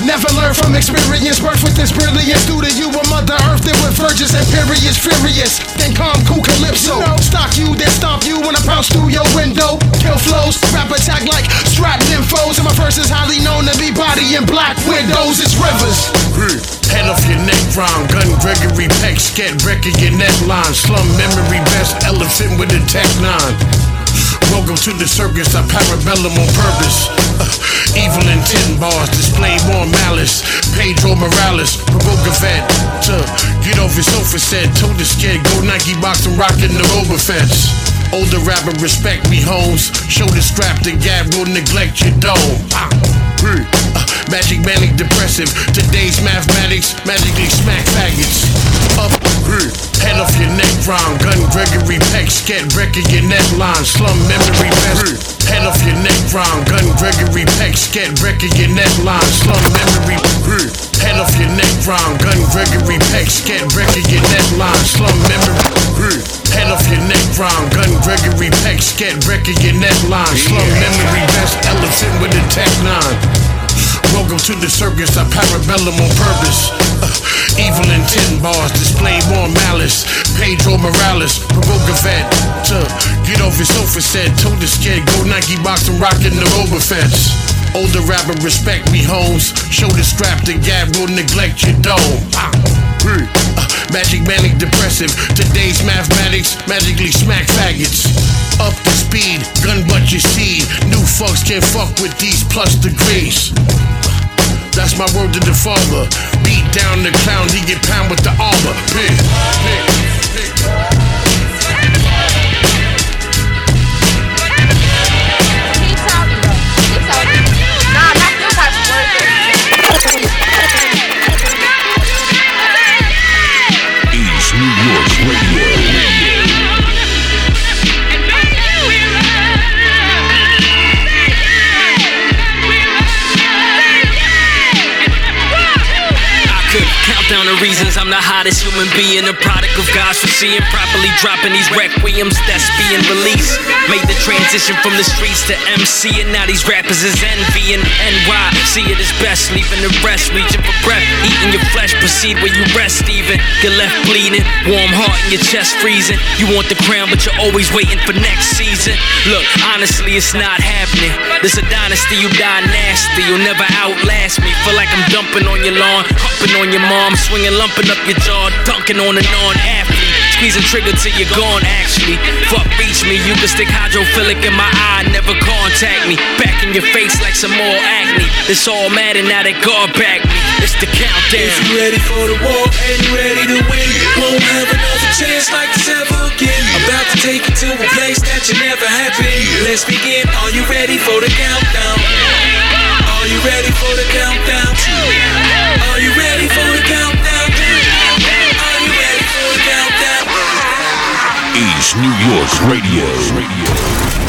Never learn from experience, birth with this brilliance. Due to you, a mother earth that with virgins and periods, furious. Then calm, cool calypso. Stalk you, then stomp you when I bounce through your window. Kill flows, rap attack like strap nymphos. And my verse is highly known to be bodying black widows. It's rivers. Hmm. Head off your neck round, gun Gregory Peck, scat wrecking your neckline, slum memory best elephant with a tech nine. Welcome to the circus, I parabellum on purpose. Uh, evil intent bars display more malice. Pedro Morales, provoke a vet to get off his sofa set. Told the scared, go Nike box and rockin' the Rover fence. Older rapper, respect me, hoes. Show the strap, the gap will neglect your dome. Uh, magic, manic, depressive. Today's mathematics magically smack faggots. Up, hmm. head off your neck round. Gun Gregory Peck, scat wrecking your neckline. Slum memory best. Hmm. Head off your neck round. Gun Gregory Peck, scat wrecking your neckline. Slum memory. Head off your neck round. Gun Gregory Peck, scat wrecking your neckline. Slum memory. Head off your neck round. Gun Gregory Peck, scat wrecking your neckline. Slum memory best. Elephant with a tech nine. Welcome to the circus, I parabellum on purpose. Uh, evil intent bars display more malice. Pedro Morales, provoke a vet to get off his sofa set. Told this kid, go Nike box and rockin' the Boba Fets. Older rapper, respect me, hoes. Show the strap, the gab will neglect your dome. Ah, uh, magic, manic, depressive. Today's mathematics magically smack faggots. Up to speed, gun but you see. New fucks can't fuck with these plus degrees. That's my word to the father. Beat down the clown, he get pound with the armor. Pig, pig, pig. The hottest human being, a product of God's foreseeing, properly dropping these requiems that's being released. Made the transition from the streets to MC, and now these rappers is envying NY. See it as best, leaving the rest, reaching for breath, eating your flesh, proceed where you rest, even. Get left bleeding, warm heart in your chest freezing. You want the crown, but you're always waiting for next season. Look, honestly, it's not happening. This a dynasty, you die nasty, you'll never outlast me. Feel like I'm dumping on your lawn, humping on your mom, swinging, lumping up your jaw, dunking on a non-athlete. Squeezing trigger till you're gone, actually. Fuck, reach me. You can stick hydrophilic in my eye, never contact me. Back in your face like some more acne. It's all mad and now that God back me. It's the countdown. If you ready for the war and you ready to win, won't have another chance like this ever again. About to take you to a place that you never have been. Let's begin. Are you ready for the countdown? Are you ready for the countdown? Are you ready for the countdown? New York's radio. radio.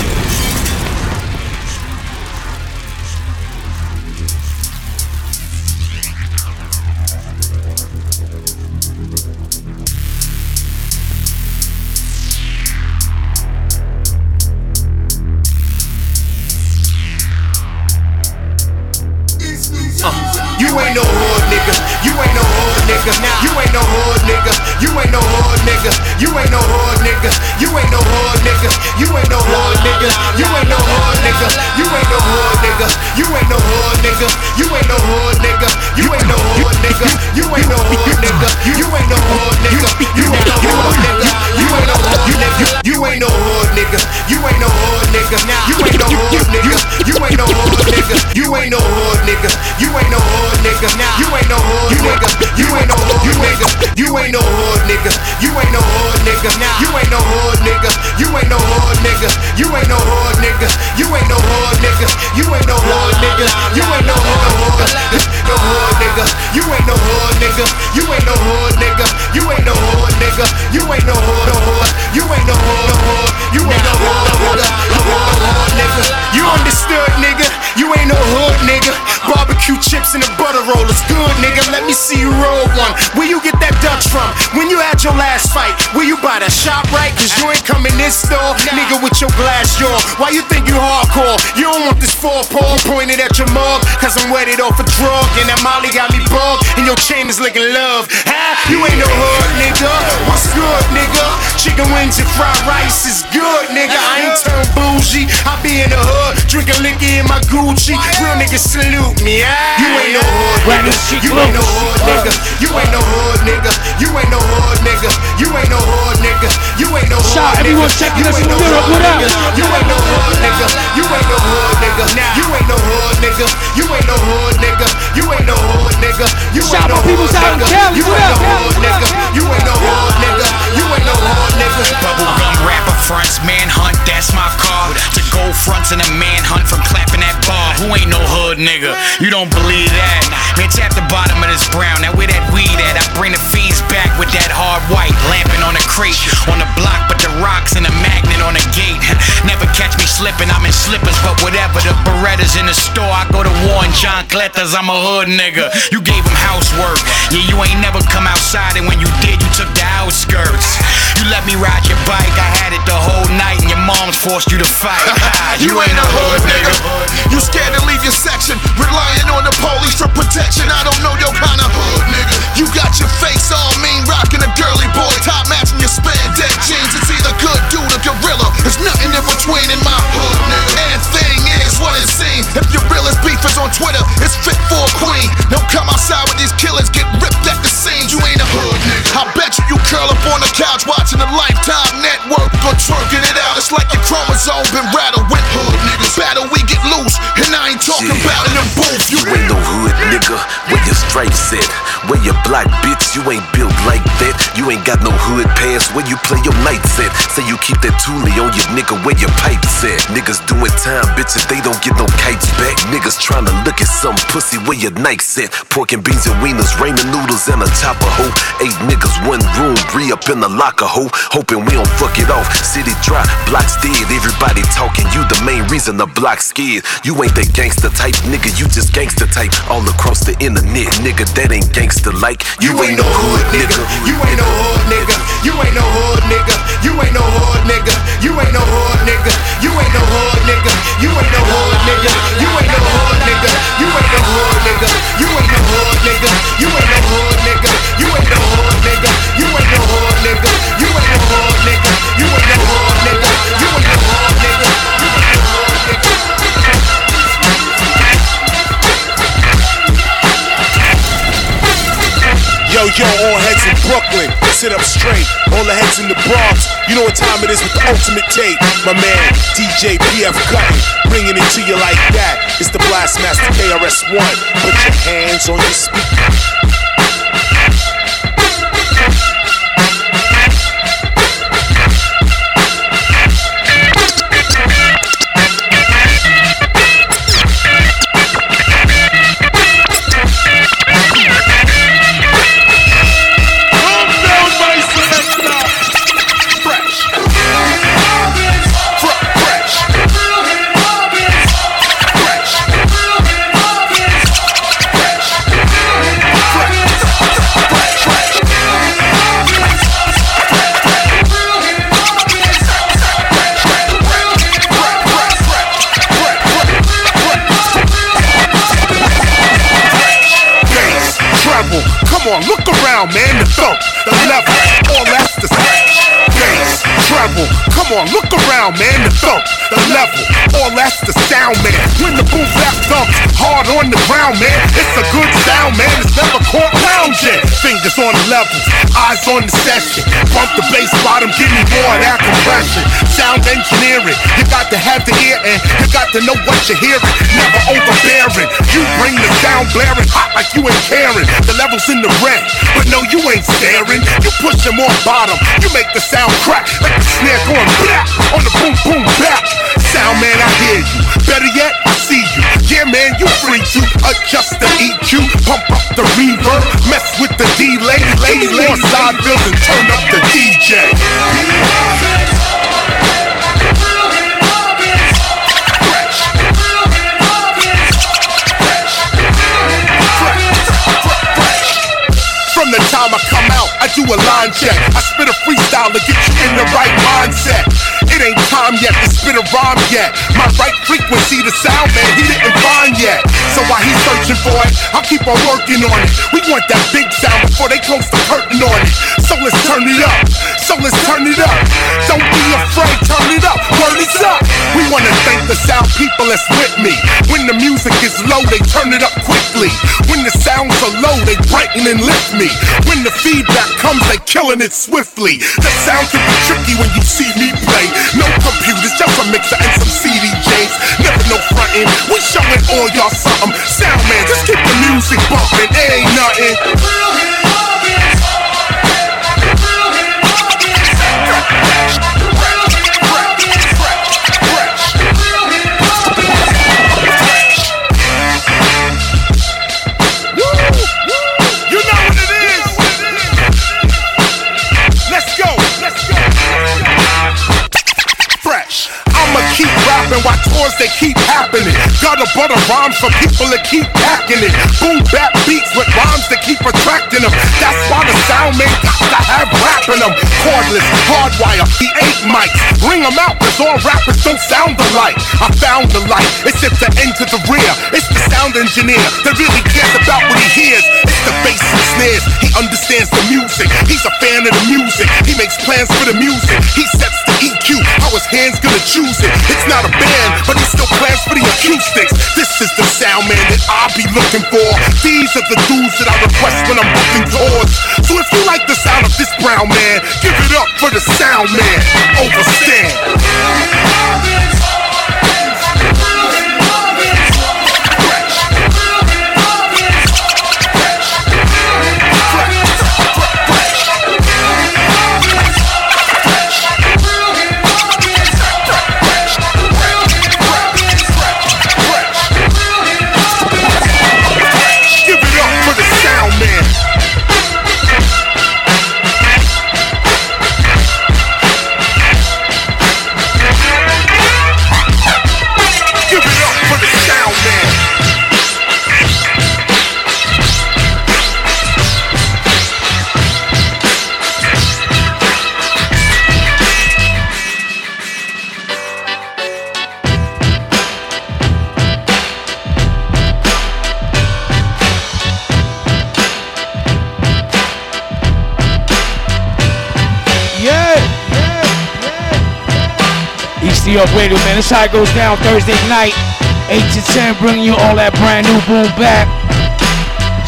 You ain't no hood nigga. Now You ain't no hood nigga. You ain't no hood nigga. You ain't no hood nigga. You ain't no hood nigga. You ain't no hood nigga. You ain't no hood nigga. You ain't no hood nigga. You ain't no hood nigga. You ain't no hood nigga. You ain't no hood nigga. No hood nigga. You ain't no hood nigga. You ain't no hood nigga. You ain't no hood nigga. You ain't no hood no hood. You ain't no hood hood. You ain't no hood hood hood nigga. You understood nigga. You ain't no hood nigga. Barbecue chips and a butter roll is good nigga. Let me see you roll one. Where you get that Dutch from? When you had your last fight, where you buy the shop right? Cause you ain't coming in this store, nigga with your glass jaw. Why you think you hardcore? You don't want this four paw pointed at your mug. Cause I'm wetted off a drug and that Molly got me bugged. And your chain is licking love. Huh? You ain't no hood nigga. What's good nigga? Chicken wings and fried rice is good nigga. I ain't turned bougie. I be in the hood, drinking liquor in my Gucci. Real niggas salute me. Ah. You ain't no hood nigga. You ain't no hood nigga. You ain't no hood nigga. You ain't no hood nigga. You ain't no hood nigga. You ain't no hood Shout, nigga. everyone checking You us ain't from no Europe, hood what up? nigga. You ain't no hood nigga. You ain't no hood nigga. You ain't no hood nigga. You ain't no hood nigga. You ain't no hood nigga. You Shout ain't no my peoples hood out in nigga. Cali, You what ain't up? no hood nigga. You ain't no hood nigga. You ain't no hood nigga. Bubblegum rapper fronts, manhunt, that's my car. To gold fronts and a manhunt from clapping that bar. Who ain't no hood nigga. You don't believe that? Man, tap the bottom of this brown. Now where that weed at? I bring the fiends back with that hard white. Lamping on the crate, on the block, but the rocks and the magnet on the gate. Never catch me slipping, I'm in slippers, but whatever. The Berettas in the store, I go to war and John Cletters, I'm a hood nigga. You gave him housework, yeah, you ain't never come outside, and when you did, you took the outskirts. You let me ride your bike, I had it the whole night, and your mom's forced you to fight. you ain't a hood nigga. You scared to leave your section, relying on the police for protection. I don't know your kind of hood nigga. You got your face all mean, rocking a girly boy, top matching your spandex jeans. It's either good dude or gorilla. There's nothing in between in my hood nigga. And what it seems. If your realest beef is on Twitter, it's fit for a queen. Don't come outside with these killers, get ripped at the seams. You ain't a hood nigga. I bet you you curl up on the couch watching the Lifetime Network or twerking it out. It's like your chromosome been rattled with hood niggas. Battle we get loose, and I ain't talking Yeah. about in the booth. You ain't no hood nigga. Where your stripes at? Where your black bitch? You ain't built like that. You ain't got no hood pass. Where you play your nights at? Say you keep that Thule on your nigga. Where your pipes at? Niggas doing time, bitches. They don't get no kites back. Niggas trying to look at some pussy. Where your Nikes at? Pork and beans and wieners, raining noodles and a chopper hoe. Eight niggas, one room, re up in the locker hoe. Hoping we don't fuck it off. City dry, blocks dead. Everybody talking. You the main reason the block scared. You ain't that gangster type, nigga. You just gangster type. All across the internet, nigga. That ain't gangster like. You, you ain't no hood nigga. You, ain't no hood, nigga. You ain't no hood nigga. You ain't no hood nigga. You ain't no hood nigga. You ain't no hood nigga. You ain't no hood nigga. You ain't no hood nigga. You ain't no hood nigga. You ain't no hood nigga. You ain't no hood nigga. You ain't no hood nigga. You ain't no hood nigga. You ain't no hood nigga. You ain't no hood nigga. You ain't no hood nigga. You ain't no hood nigga. Yo, yo, all heads in Brooklyn, sit up straight. All the heads in the Bronx, you know what time it is with the ultimate tape. My man, DJ PF Cuttin, bringing it to you like that. It's the Blastmaster KRS-One. Put your hands on your speaker. funk. On, look around, man. The thump, the level, all that's the sound, man. When the boom bap thumps hard on the ground, man, it's a good sound, man. It's never caught lounging. Fingers on the levels, eyes on the session. Bump the bass bottom, give me more of that compression. Sound engineering, you got to have the ear and you got to know what you're hearing. Never overbearing. You bring the sound blaring hot like you ain't caring. The levels in the red, but no, you ain't staring. You push them on bottom, you make the sound crack like snare going black on the boom boom back. Sound man, I hear you. Better yet, I see you. Yeah, man, you free to adjust the EQ, pump up the reverb, mess with the delay, lay more side and turn up the DJ. From the time I I do a line check. I spit a freestyle to get you in the right mindset. It ain't time yet to spit a rhyme yet. My right frequency, the sound man, he didn't find yet. So while he's searching for it, I'll keep on working on it. We want that big sound before they close the curtain on it. So let's turn it up. So let's turn it up. Don't be afraid, turn it up. Word is up. We wanna thank the sound people that's with me. When the music is low, they turn it up quickly. When the sounds are low, they brighten and lift me. When the feedback comes, they killing it swiftly. The sound can be tricky when you see me play. No computers, just a mixer and some CDJs. Never no frontin'. We showing all y'all something. Sound man, just keep the music bumping. It ain't nothing. Yeah. Tours, they keep happening. Got a butter rhymes for people that keep packing it. Boom bap beats with rhymes that keep attracting them. That's why the sound man got to have rapping them. Cordless, hardwire, the eight mics. Ring them out, cause all rappers don't sound alike. I found the light, it's at the end to the rear. It's the sound engineer that really cares about what he hears. It's the bass and snares, he understands the music. He's a fan of the music, he makes plans for the music. He sets the EQ, how his hands gonna choose it. It's not a band, but he still plans for the acoustics. This is the sound man that I be looking for. These are the dudes that I request when I'm booking tours. So if you like the sound of this brown man, give it up for the sound man. Overstand. Up Radio, man. This how it goes down Thursday night, 8 to 10, bringing you all that brand new boom back.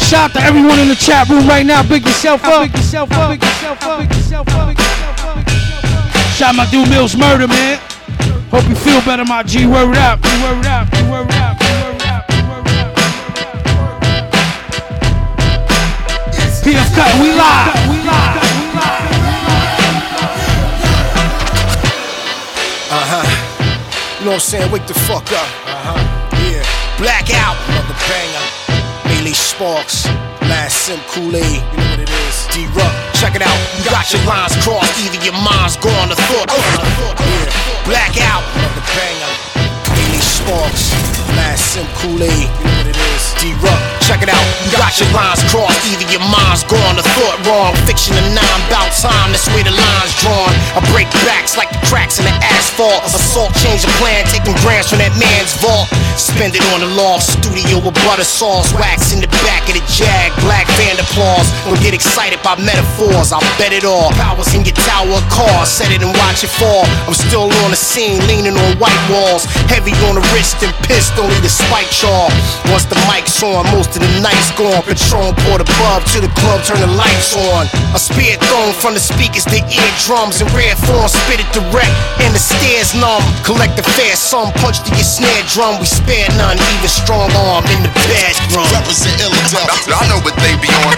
Shout out to everyone in the chat room right now. Big yourself up. Big yourself up. Big yourself up. Big yourself up. Shout out my dude Mills Murder, man. Hope you feel better, my G. Word up. Word up. Word up. PF Cut, we live. We live. Know what I'm saying? Wake the fuck up. Uh huh. Yeah. Blackout. Another banger. Maylay Sparks. Last Sim Kool Aid. You know what it is. D Ruck. Check it out. You got your lines crossed. Either your mind's gone or thought. Yeah. Blackout. Another banger. Maylay Sparks. Last Sim Kool Aid. You know what it is. D Ruck. Check it out. You got your lines crossed. Either your mind's gone or thought wrong. Fiction and nine. About time. That's where the lines drawn. I break backs like the cracks in the asphalt. Assault, change of plan, taking grams from that man's vault. Spend it on the loft studio with butter sauce, wax in the back of the jag, black Vanden Plas. Don't get excited by metaphors, I'll bet it all. Powers in your tower car, set it and watch it fall. I'm still on the scene, leaning on white walls, heavy on the wrist and pissed, only the spike shawl. Once the mic's on, most of the night's gone. Patron poured above to the club, turn the lights on. A spear thrown from the speakers to eardrums in rare form, spit it direct, and the stairs numb. Collect the fair sum, punch to your snare drum. We spare none, even strong arm in the bedroom. Represent Illadelphia. I know what they be on.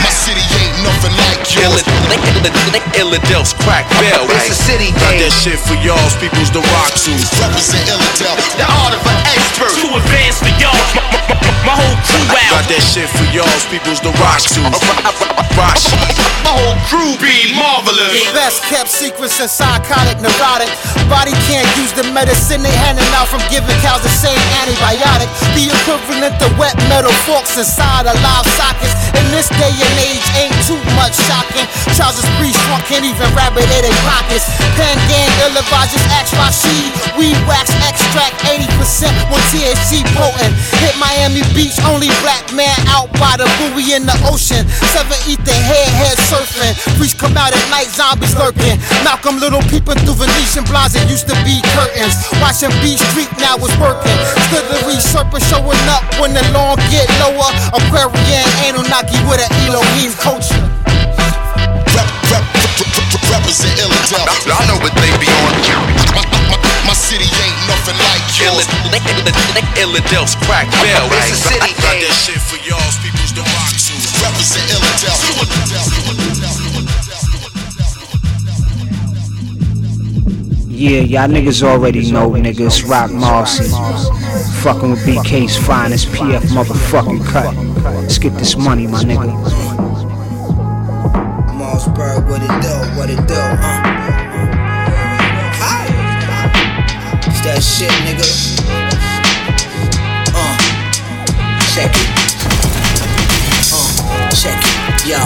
My city ain't nothing like yours. Illadelph's crack bell. It's a city game. Got that shit for y'all's people's the rock suits. Represent Illadelphia. The art of an expert. Too advanced for y'all. My whole crew out. Got that shit for y'all's people's the rock suits. Rock My whole crew be marvelous. Best kept secrets and psychotic, neurotic. Body can't use the medicine they handing out from giving cows the same antibiotic. The equivalent to wet metal forks inside of live sockets. In this day and age, ain't too much shocking. Trousers pre shrunk, can't even wrap it in their pockets. Pen gang, ill advisors, ask my seed. Weed wax extract, 80% with THC potent. Hit Miami Beach, only black man out by the buoy in the ocean. Seven eat the head, head surfing. Priests come out at night, zombies lurking. Malcolm Little peeping through Venetian blinds that used to be curtains. Watching B Street now is working. Slithery serpent showing up when the lawn get lower. Aquarian Anunnaki with an Elohim culture. Represent Illadelphia. I know what they be on. My, my, my city ain't nothing like yours. Illadelph's crack bell. It's a city Got that shit for y'all's people's the rock suits. Represent Yeah, y'all niggas already know, niggas. Roc Marci. Fucking with BK's finest PF motherfucking cut. Let's get this money, my nigga. What it do, what it do, uh. It's that shit, nigga. Uh, check it. Uh, check it, yo.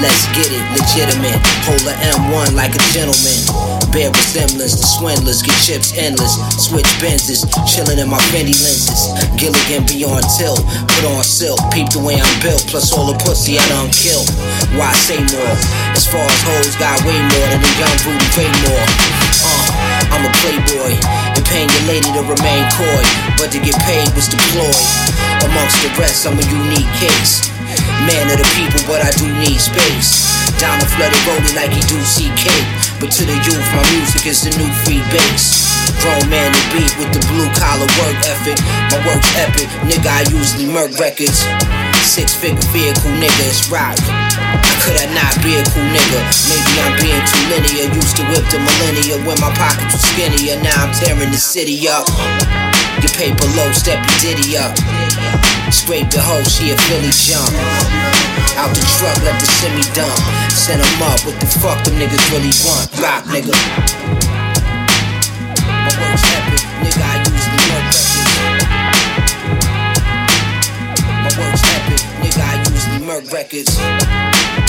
Let's get it, legitimate. Hold a M1 like a gentleman. Bear resemblance to swindlers, get chips endless. Switch Benzes, chillin' in my Fendi lenses. Gilligan beyond tilt, put on silk. Peep the way I'm built, plus all the pussy I don't kill. Why say more? As far as hoes, got way more than a young Rudy Ray Moore. Uh, I'm a playboy, and paying your lady to remain coy. But to get paid was deployed. Amongst the rest, I'm a unique case. Man of the people, but I do need space. Down the flooded rolling like he do CK. But to the youth, my music is the new free base. Grown man to beat with the blue collar work ethic. My work's epic, nigga. I usually murk records. Six figure vehicle, nigga, it's rock. Could I not be a cool nigga? Maybe I'm being too linear. Used to whip the millennia when my pockets were skinnier. Now I'm tearing the city up. Your paper low, step your ditty up. Scrape the hoe, she a Philly jump. Out the truck, let the semi dump. Send them up, what the fuck them niggas really want? Rock, nigga. My work's epic, nigga, I usually work records. My work's epic, nigga, I usually murk records.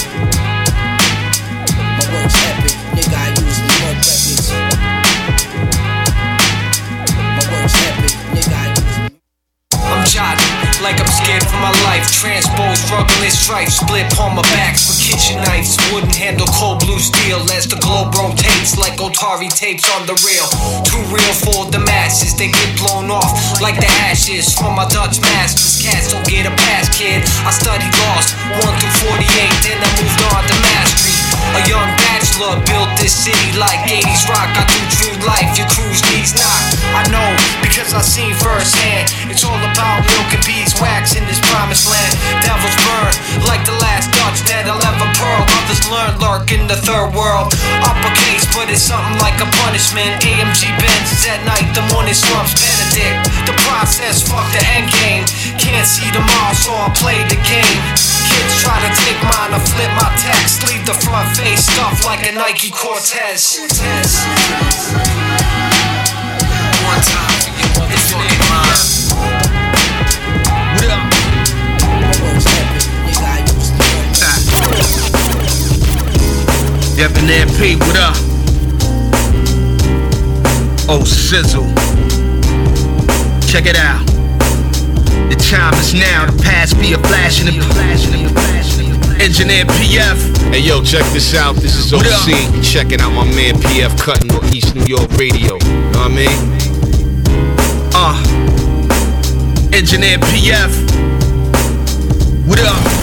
I'm like I'm scared for my life. Transpose, struggling stripes, split palm my backs with kitchen knives. Wouldn't handle cold blue steel as the globe rotates like Otari tapes on the reel. Too real for the masses, they get blown off like the ashes from my Dutch masters. Cats don't get a pass, kid. I studied lost 1 through 48, then I moved on to mastery. A young bachelor built this city like 80s rock. I do true life, your crew's knees knock. I know because I seen firsthand. It's all about milk and beeswax in this promised land. Devils burn like the last Dutch that I'll ever pearl. Others learn lurk in the third world. Uppercase, but it's something like a punishment. AMG Benz at night, the morning slumps Benedict. The process, fuck the end game. Can't see tomorrow, so I play the game. Kids try to take mine, I flip my text. Leave the front face stuff like a Nike Cortez. One time for your motherfucking mind. What up? Debonair P, what up? Oh, sizzle. Check it out. The time is now, the past be a flash in the flash in the flash in the Engineer PF. Hey yo, check this out. This is OC. Checking out my man PF Cuttin on East New York Radio. Know what I mean? Uh. Engineer PF. What up?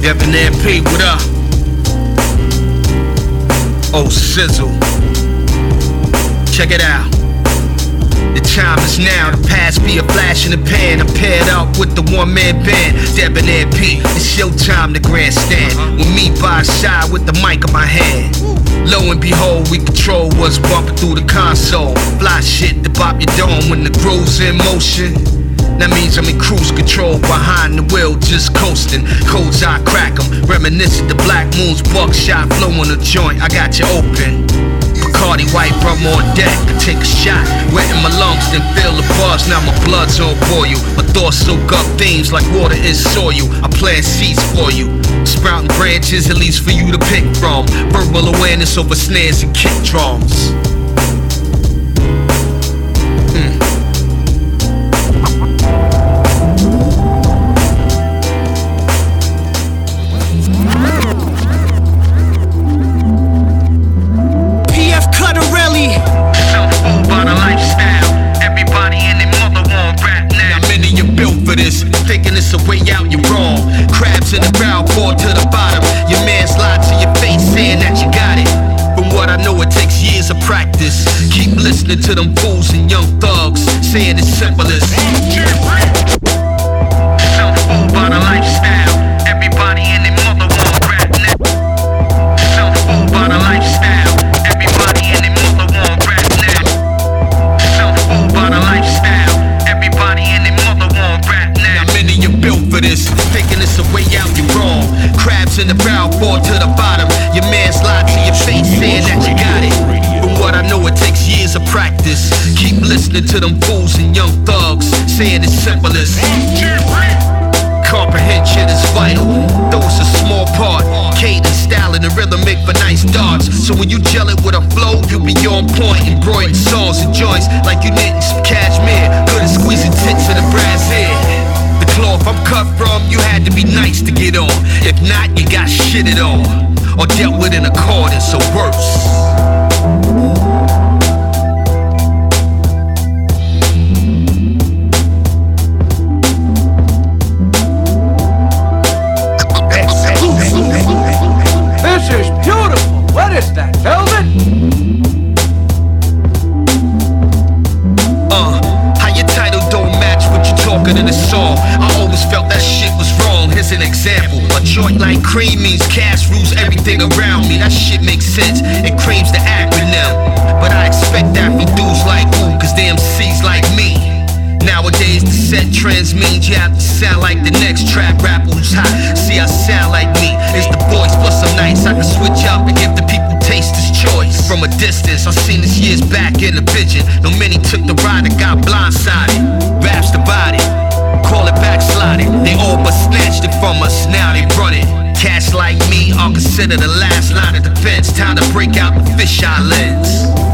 Debonair P, what up? Oh, sizzle. Check it out. The time is now, the past be a flash in the pan. I'm paired up with the one man band, Debonair P. It's showtime, the grandstand. With me by side with the mic in my hand. Lo and behold, we control what's bumping through the console. Fly shit to bop your dome when the groove's in motion. That means I'm in cruise control behind the wheel, just coasting. Codes I crack 'em, reminiscent the black moon's buckshot flow on the joint. I got you open. Bacardi white rum on deck. I take a shot, wet in my lungs, then feel the buzz. Now my blood's on boil. My thoughts soak up themes like water in soil. I plant seeds for you, sprouting branches at least for you to pick from. Verbal awareness over snares and kick drums. To them fools and young thugs, saying it's simple as. Listening to them fools and young thugs saying it's simple as. Comprehension is vital, though it's a small part. Cadence, style, and the rhythm make for nice darts. So when you gel it with a flow, you be on point. Embroidering songs and joints like you knitting some cashmere. Good at squeezing tits in a brass ear. The cloth I'm cut from, you had to be nice to get on. If not, you got shitted on. Or dealt with in accordance or worse. Cream means cash rules everything around me. That shit makes sense. It craves the acronym. But I expect that from dudes like who, cause they MCs like me. Nowadays, the set trends means you have to sound like the next trap rapper who's hot. See, I sound like me. It's the voice plus some nights I can switch up and give the people taster's choice. From a distance, I seen this years back in the pigeon. No many took the ride and got blindsided. Raps the body, call it backsliding. They all but snatched it from us, now they run it. Cats like me are considered the last line of defense. Time to break out the fisheye lens.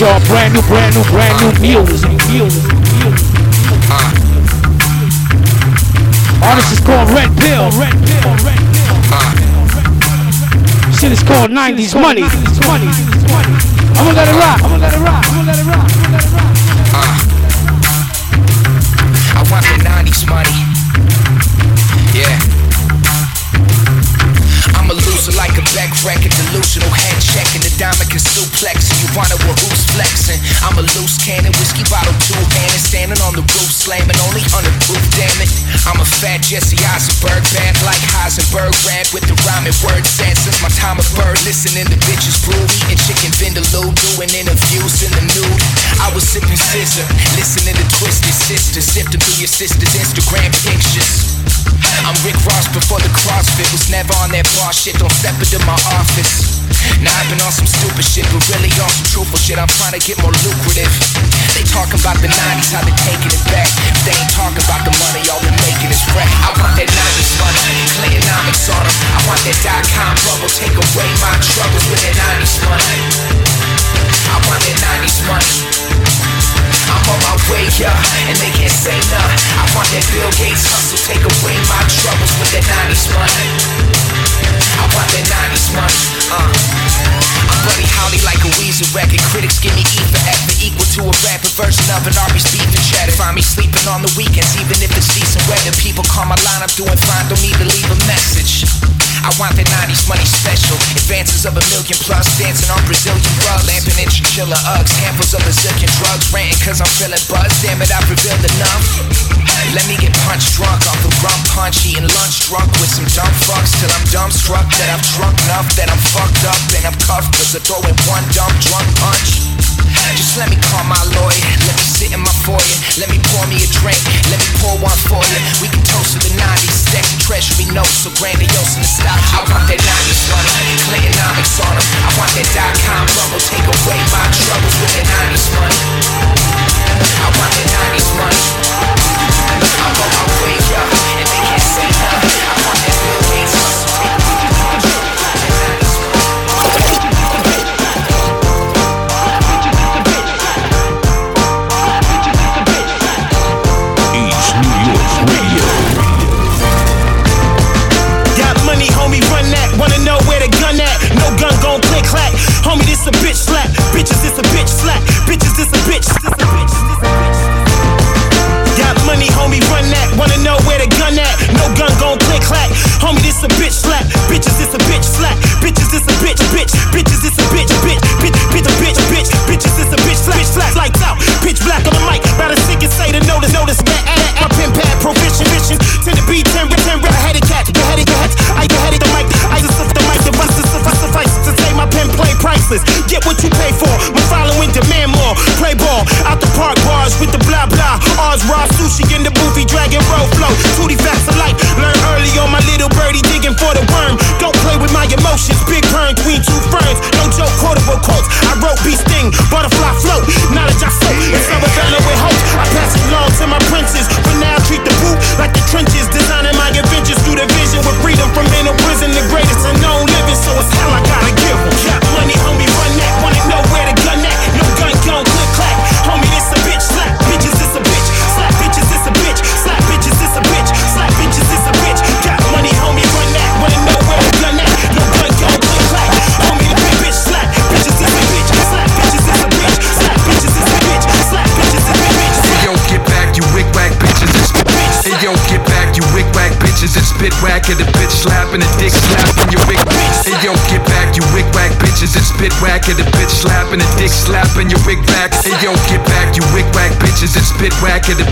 Y'all, brand new, brand new, brand new music. Uh. music. Artist is called Red Pill. Red Pill. Red Pill. Shit is called 90s Money. Money. I'm gonna let it rock. I'm gonna let it rock. I'm gonna let it rock. Rock. I want the 90s money. Like a back record, delusional head checking the diamond can suplex. You wanna who's flexing? I'm a loose cannon, whiskey bottle two handed, standing on the roof, slamming only under proof. Damn it, I'm a fat Jesse Eisenberg, bad like Heisenberg, rap with the rhyming word set since my time of birth. Listening to bitches brew, eating chicken vindaloo, doing interviews in the nude. I was sipping scissor, listening to Twisted Sister, sifting through your sister's Instagram pictures. I'm Rick Ross before the CrossFit was never on that bar shit. Don't step into my office. Now I've been on some stupid shit, but really on some truthful shit. I'm trying to get more lucrative. They talking about the 90s, how they taking it back. If they ain't talking about the money, all they making is rap. I want that 90s money, Clintonomics on them. I want that dot com bubble, take away my troubles with that 90s money. I want that 90s money. I'm on my way, yeah, and they can't say none. I want that Bill Gates hustle, take away my troubles with that 90s money. I want that 90s money, uh. I'm Buddy Holly like a Weezer record. Critics give me E for effort, equal to a rapper version of an Arby's beef and cheddar. Find me sleeping on the weekends, even if it's decent weather. People call my line, I'm doing fine, don't need to leave a message. I want the 90s money special. Advances of a million plus, dancing on Brazilian rug. Lamping in chinchilla Uggs, handfuls of a zillion drugs. Ranting cause I'm feeling buzzed. Damn it, I've revealed enough. Let me get punched drunk off the rum punch. Eating lunch drunk with some dumb fucks. Till I'm dumbstruck that I've drunk enough. That I'm fucked up and I'm cuffed. Cause I throw in one dumb drunk punch. Just let me call my lawyer. Let me sit in my foyer. Let me pour me a drink. Let me pour one for you. We can toast to the 90s. Stack some treasury notes so grandiose the stock. I want that 90s money. Clintonomics on them. I want that dot com bubble. Take away my troubles with that 90s money. I want that 90s money. some bitch slap. Bitches, it's a bitch slap. Bitches, it's a bitch. It's a bitch. Got money, homie, run that. Wanna know where the gun at? No gun gon' click clack. Homie, this a bitch slap. Bitches, it's a bitch slap. Bitches, it's a bitch, bitch. Bitches, it's a bitch, bitch. Bitch, bitch, a bitch, bitch. Bitches, it's a bitch slap. Bitch slap, lights out. Bitch black on the mic. to sick and say to notice, notice that priceless. Get what you pay for. My following demand more. Play ball out the park bars with the blah blah. Ours raw sushi in the movie Dragon Roll flow. Tootie facts of life. Learn early on my little birdie digging for the worm. Slapping your wig back. Hey yo, get back, you wick whack bitches. It's spit whack and the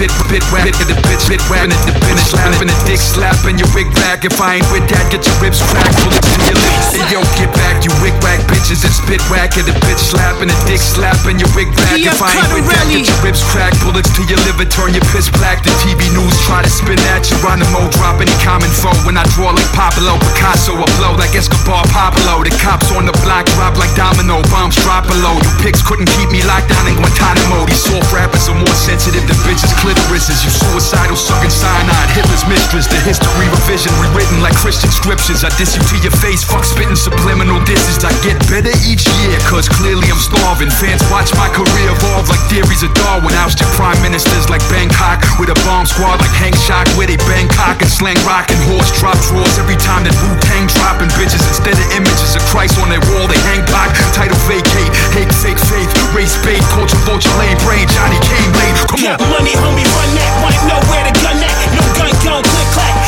bit, bit whack, and the bitch, bit whack, and the bitch slapping the dick slapping your wig back. If I ain't with that, get your ribs cracked, bullets to your lips. Hey yo, get back, you wick whack bitches, it's spit whack, and the bitch slapping the dick slapping your wig back. If I ain't with that, get your ribs cracked, bullets to your liver, turn your piss black. The TV news try to spin at you, Geronimo drop any common foe. When I draw like Pablo Picasso, I blow like Escobar Pablo. The cops on the block drop like domino, bombs drop below. You pigs couldn't keep me locked down in Guantanamo. These soft rappers are more sensitive than bitches' clitorises. You suicidal, sucking cyanide, Hitler's mistress. The history revision rewritten like Christian scriptures. I diss you to your face, fuck spitting subliminal disses. I get better each year, cause clearly I'm starving. Fans watch my career evolve like theories of Darwin. Ousted prime ministers like Bangkok with a bomb squad like Hank Shock, where they Bangkok and slang rock and horse drop drawers every time that Wu Tang dropping bitches. Instead of images of Christ on their wall, they hang Pac. Title vacate, hate fake faith, race bait, culture vulture, lane brain, Johnny Kane blade. Come on. Money, homie, run that. Wanna know where the gun at? No gun, gun, click, clack.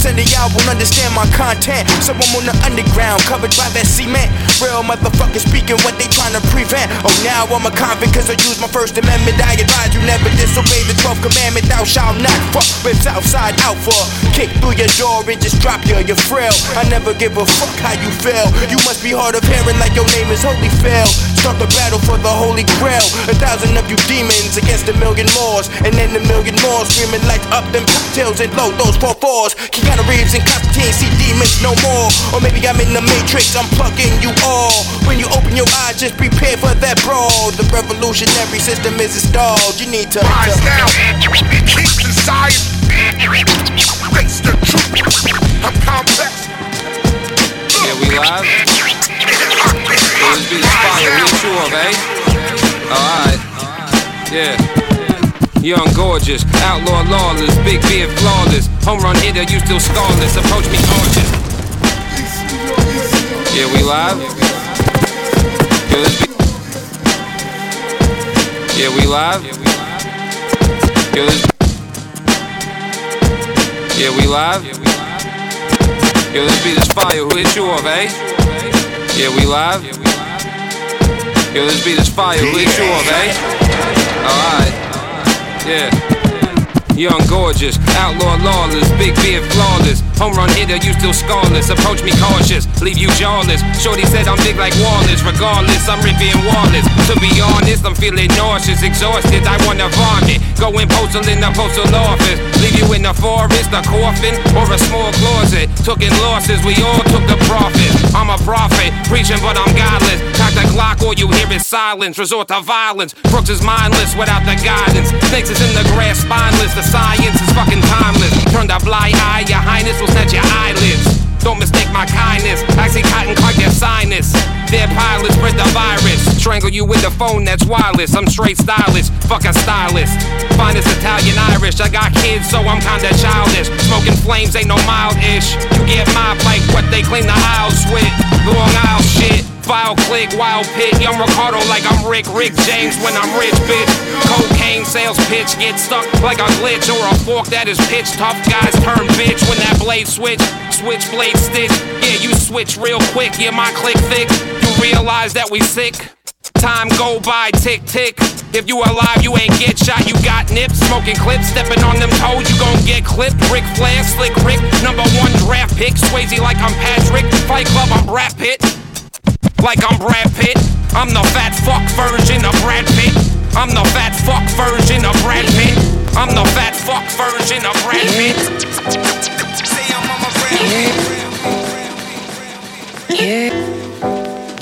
99% of y'all won't understand my content. So I'm on the underground, covered by that cement. Real motherfuckers speaking what they trying to prevent. Oh, now I'm a convict cause I use my First Amendment. I advise you never disobey the 12th commandment. Thou shalt not fuck with outside out for. Kick through your door and just drop you, you're frail. I never give a fuck how you feel. You must be hard of hearing like your name is Holyfield. Start the battle for the Holy Grail. A thousand of you demons against a million more. And then a million more screaming like up them cocktails and load those four fours. Keanu Reeves and Constantine see demons no more. Or maybe I'm in the matrix, I'm plucking you all. When you open your eyes, just prepare for that brawl. The revolutionary system is installed. You need to Rise now, keep inside. Face the truth. I'm complex. Yeah, we live. Yeah, this be the fire. We sure, eh? Alright. Yeah. Young, gorgeous, outlaw, lawless, big beard, flawless. Home run hitter, you still scoreless. Approach me cautious. Yeah, we live. Be. Yeah, we live. Yeah, this. Yeah, we live. Yeah, this beat is fire. Who hit you off, eh? Yeah, we live. Yo, this beat is fire. Who hit you off, eh? Alright. Yeah. Young gorgeous, outlaw lawless, big beard flawless. Home run hitter, you still scarless. Approach me cautious, leave you jawless. Shorty said I'm big like Wallace. Regardless, I'm ripping Wallace. To be honest, I'm feeling nauseous, exhausted. I wanna vomit. Go and postal in the postal office. Leave you in the forest, a coffin, or a small closet. Took in losses, we all took the profit. I'm a prophet, preaching, but I'm godless. Cock the Glock, all you hear is silence. Resort to violence. Brooks is mindless without the guidance. Snakes is in the grass, spineless. The science is fucking timeless. Turn the blind eye, your highness will snatch your eyelids. Don't mistake my kindness. I see cotton clock their sinus. Their pilots spread the virus. Strangle you with the phone that's wireless. I'm straight stylish. Fuck a stylist. Finest Italian Irish. I got kids, so I'm kinda childish. Smoking flames ain't no mild ish. You get mobbed like what they claim the aisles with. Long aisle shit. File click, wild pit, young Ricardo like I'm Rick, Rick James when I'm rich, bitch. Cocaine sales pitch, get stuck like a glitch or a fork that is pitch. Tough guys turn bitch when that blade switch, switch blade stitch. Yeah, you switch real quick, yeah, my click thick. You realize that we sick. Time go by, tick tick. If you alive, you ain't get shot, you got nips. Smoking clips, stepping on them toes, you gon' get clipped. Ric Flair, slick Rick, number one draft pick. Swayze like I'm Patrick. Fight Club, I'm Brad Pitt like I'm Brad Pitt. I'm the fat fuck version of Brad Pitt. I'm the fat fuck version of Brad Pitt. I'm the fat fuck version of Brad Pitt. Say I'm on my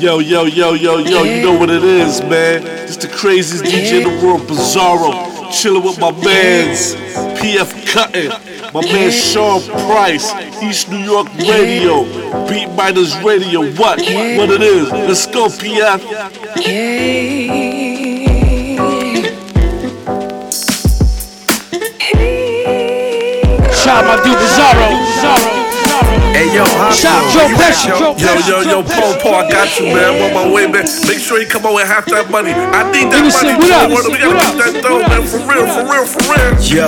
Yo, yo, yo, yo, yo, you know what it is, man. It's the craziest DJ in the world, Bazarro. Chilling with my mans, PF Cuttin, my man Sean Price, East New York Radio, Beat Miners Radio. What? What it is? Let's go, PF. Shout out my dude Bazarro. Bazarro. Hey yo, hop Shout on. Joe You Pesci, got- Joe yo, Pesci, yo, yo, Joe Paul, Paul, I got you, man. I'm on my way, man. Make sure you come on with half that money. I need that Innocent, money. what up? We gotta What get that dough, man. For real, for real, for real. Yo,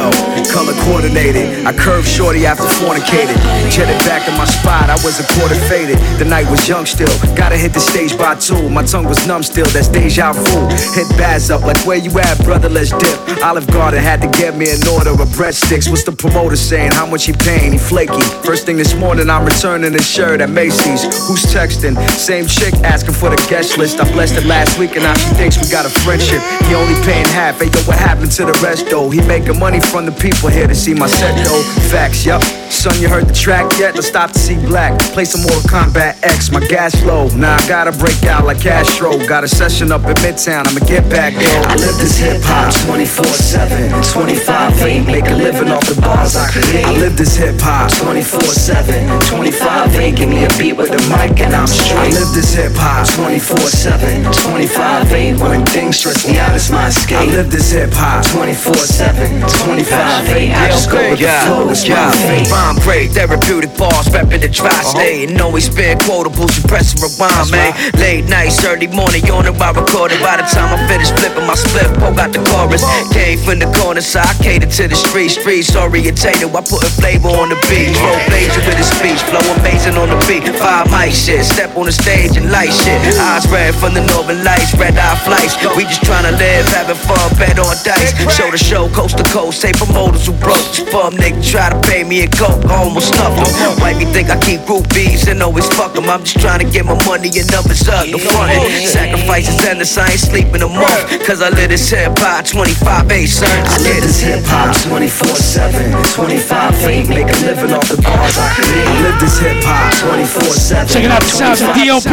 color coordinated. I curved shorty after fornicated. Jetted back in my spot, I was a quarter faded. The night was young still. Gotta hit the stage by two. My tongue was numb still, that's deja vu. Hit Baz up, like where you at, brother? Let's dip. Olive Garden had to get me an order of breadsticks. What's the promoter saying? How much he paying? He flaky. First thing this morning, I'm returning his shirt at Macy's. Who's texting? Same chick asking for the guest list. I blessed it last week and now she thinks we got a friendship. He only paying half. Hey, yo, what happened to the rest though? He making money from the people here to see my set though. Facts, yup. Son, you heard the track yet? Let's stop to see black. Play some Mortal Kombat X. My gas low. Nah, I gotta break out like Castro. Got a session up in Midtown. I'ma get back though. I live this hip hop 24 7, 25 8. Make a living off the bars I create. I live this hip hop 24 7, 25 8. Give me a beat with a mic and I'm straight. I live this hip hop 24 7, 25 8. When things stress me out, it's my escape. I live this hip hop 24 7, 25 8. I just go with the flow, it's my fate. Rhyme great, therapeutic bars, reppin' the tri-state. Uh-huh. And always spit quotables, you press and rewind, man. Late nights, early morning, you know I recorded. By the time I finish flipping my split, poke out the chorus. Came from the corner, so I cater to the street. Streets orientated, I put a flavor on the beat. Roll blazer with a speech, flow amazing on the beat. Five mic shit, step on the stage and light shit. Eyes red from the northern lights, red eye flights. We just tryna live, having fun, bet on dice. Show the show coast to coast, say promoters who broke. Bum nigga try to pay me a coke, almost snuff them. Me think I keep groupies and always fuck them? I'm just trying to get my money and numbers up. No frontin'. Sacrifices endless, I ain't sleeping a month. Cause I live this hip hop 25 8, son. I live this hip hop 24 7, 25 8. Make a living off the bars I create. I live this hip hop 24 7. Checking out the sounds of DOP.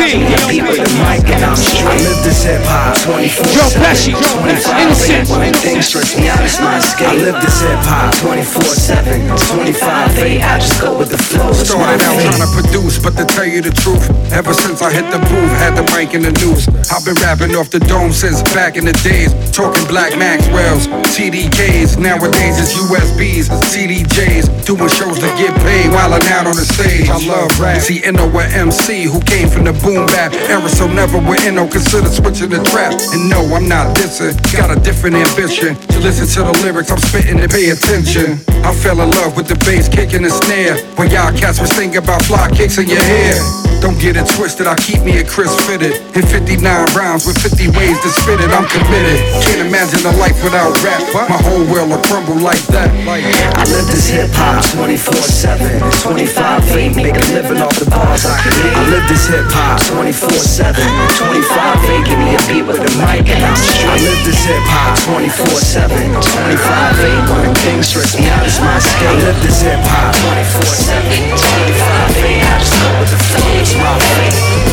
Beat with and I'm straight. Live this hip hop 24 7. Dro Pesci, 25 Innocent. When things stress me out, it's my escape. I live this hip hop 24 7, 25 8. I just go with the flow. It's my Started out trying to produce, but to tell you the truth, ever since I hit the booth, had the mic in the news. I've been rapping off the dome since back in the days, talking Black Maxell's, TDKs. Nowadays it's USBs, CDJs, doing shows to get paid while I'm out on the stage. I love rap. See, Inno a MC who came from the boom bap era, so never with Inno consider switching in the trap. And no, I'm not dissing. Got a different ambition to listen to the lyrics I'm spitting and pay attention. I fell in love with the bass kick and the snare. When y'all cats was thinking about fly kicks in your hair. Don't get it twisted, I keep me a Chris fitted. In 59 rounds with 50 ways to spit it, I'm committed. Can't imagine a life without rap. My whole world will crumble like that. I live this hip hop 24 7. 25 feet, make a living off the bars I. I live this hip hop 24 7. 25 feet, give me a beat with a mic and I'm straight. I live this hip hop 24 7. 25 feet, when the king stress me out, it's my state. I live this hip hop 24 7. 25 feet, I just go with the flow, it's my.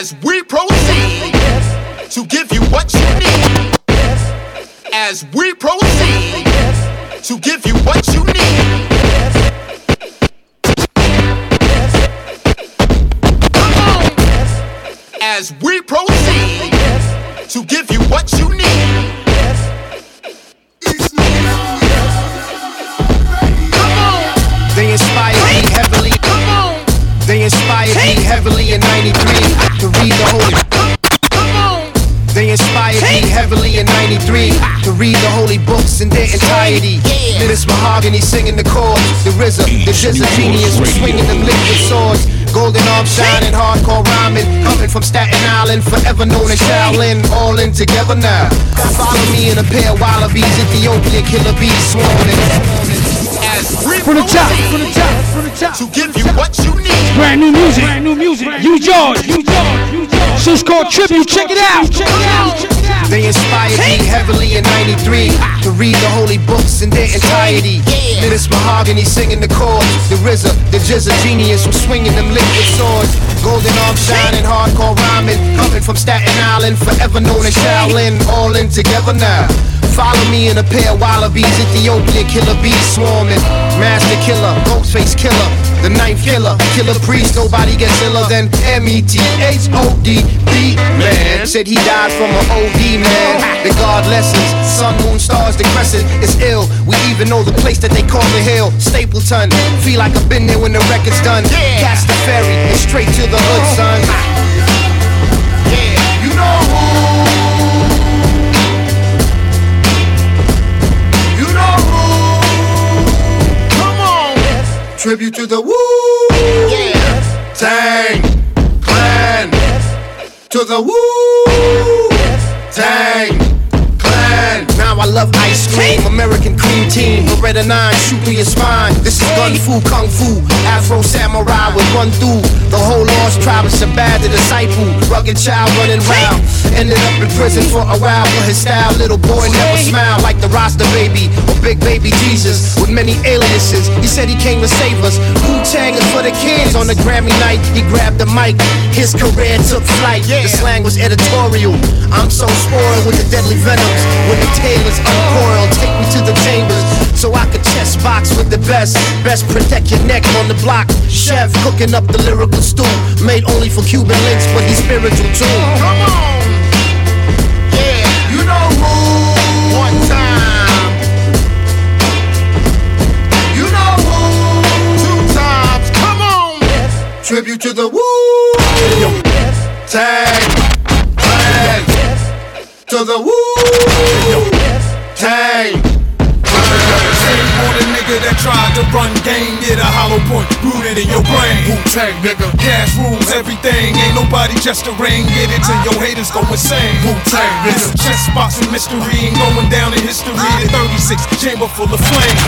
As we proceed to give you what you need. As we proceed to give you what you need. As we proceed to give you what you to read the holy. They inspired me heavily in 93 to read the holy books in their entirety. Minutes mahogany singing the chords. The RZA, the GZA genius was swinging them liquid swords. Golden arm shining, hardcore rhyming. Coming from Staten Island, forever known as Shaolin. All in together now. Follow me in a pair of wallabies, Ethiopian killer bees swarming. From the top, from the top, from the top. to give you what you need. Brand new music. Brand new music. You George. You George. So it's called Tribute. Check it out. Check it out. They inspired me heavily in 93 to read the holy books in their entirety. Minutes mahogany singing the chords. The RZA, the GZA genius was swinging them liquid swords. Golden arm shining, hardcore rhyming. Coming from Staten Island, forever known as Shaolin. All in together now. Follow me in a pair of wallabies, Ethiopian killer bees swarming. Masta Killa, Ghostface Killah, the ninth killer, Killah Priest. Nobody gets iller than M-E-T-H-O-D. B man said he died from an OD man. The God lessons, sun, moon, stars, the crescent is ill. We even know the place that they call the hill, Stapleton. Feel like I've been there when the record's done. Catch the ferry and straight to the hood, son. Yeah, you know who. Tribute to the woo. Yeah. Tang. Clan. To the woo. Tang. Love ice cream. American cream team. Beretta 9. Shoot through your spine. This is gun fu, kung fu. Afro samurai would run through. The whole lost tribe of Shabazz, the disciple. Rugged child running round. Ended up in prison for a while for his style. Little boy never smiled like the Rasta baby or Big Baby Jesus with many aliases. He said he came to save us. Wu Tang is for the kids. On the Grammy night, he grabbed the mic. His career took flight. The slang was editorial. I'm so spoiled with the deadly venoms. When the tail is uncoiled, take me to the chambers so I could chest box with the best. Best protect your neck on the block. Chef cooking up the lyrical stew, made only for Cuban links, but he's spiritual too. Come on. Yeah, you know who. One time. You know who. Two times. Come on. Tribute to the woo. Tag. Tag. Yes. To the woo. Tag. Nigga that tried to run game, Get a hollow point rooted in your brain. Wu Tang nigga, cash rules everything. Ain't nobody just a ring, get it till your haters go insane. Wu Tang nigga, chess boxing mystery ain't going down in history. The 36 chamber full of flame.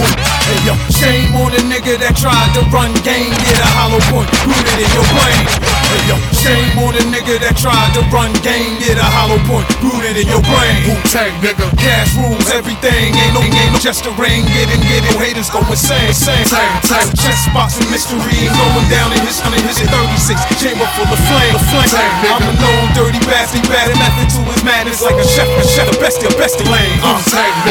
Hey yo, shame on a nigga that tried to run game, Get a hollow point rooted in your brain. Hey yo, shame on a nigga that tried to run game, Get a hollow point rooted in your brain. Wu Tang nigga, cash rules everything. Ain't no, ain't no just a ring, get it, get it. Haters go insane. same. Type chess boxing mystery and going down in his, in his 36 chamber full of flame. flame. I'm a known dirty bastard, bad method to his madness like a chef, a chef, the best of best of lane. Uh,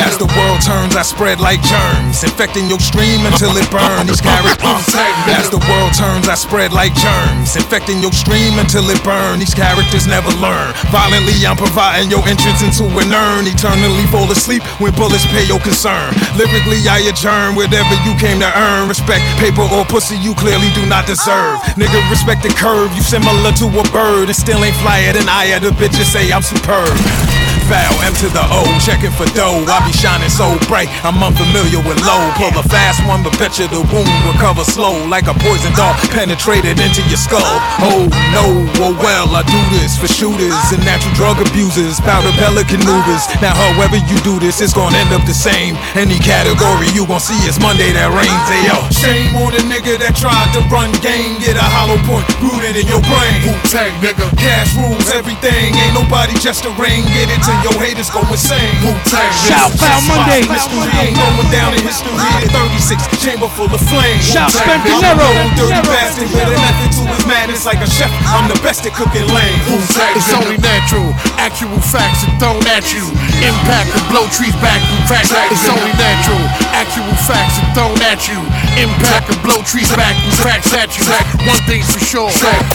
as the world turns, I spread like germs, infecting your stream until it burns. These characters. As the world turns, I spread like germs, infecting your stream until it burns. These characters never learn. Violently, I'm providing your entrance into an urn. Eternally fall asleep when bullets pay your concern. Lyrically, I adjourn whatever you came to earn. Respect, paper, or pussy you clearly do not deserve. Oh. Nigga, respect the curve. You similar to a bird and still ain't flyer than I had the bitches say I'm superb. Foul M to the O, checking for dough. I be shining so bright, I'm unfamiliar with low. Pull a fast one, but bet you the wound recover slow, like a poison dart penetrated into your skull. Oh no, oh well, I do this for shooters and natural drug abusers, powder pelican movers. Now, however you do this, it's gonna end up the same. Any category you gon' see is Monday that rains. Hey yo, shame on the nigga that tried to run game, get a hollow point rooted in your brain. Wu Tang nigga, cash rules everything. Ain't nobody just a ring, get it till your haters go insane. Wu Tang Shout out Monday. Mystery ain't going down in history. The 36 chamber full of flames. Shout Wu-Tang, Spencer I'm a Nero. known dirty bastard with a method to his madness like a chef. I'm the best at cooking lame. It's only natural, actual facts are thrown at you. Impact will blow trees back and crack. It's only natural, actual facts are thrown at you. Impact will blow trees back and cracks at you. One thing's for sure,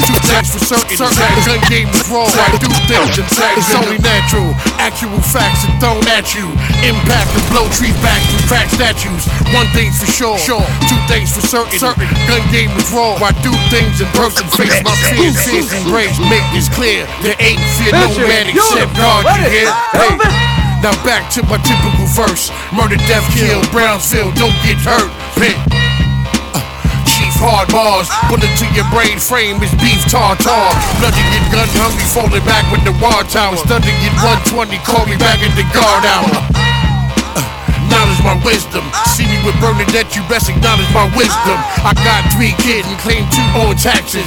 two things for certain. The gun game is raw. I do things. It's only natural, actual facts are thrown at you. Impact and blow trees back and crack statues. One thing's for sure, sure. two things for certain. Gun game is raw. I do things in person, face my fears, fears embrace. Make this clear. There ain't fear no man except God. You hear? Hey. Now back to my typical verse. Murder, death, kill, Brownsville, don't get hurt. Pit. Uh, Chief hard bars, bullet to your brain frame is beef tartar. Bloody get gun hungry, falling back with the war tower. Study get 120, call me back at the guard hour. Uh, Knowledge my wisdom. See me with Bernadette, you best acknowledge my wisdom. I got three kids and claim two on taxes.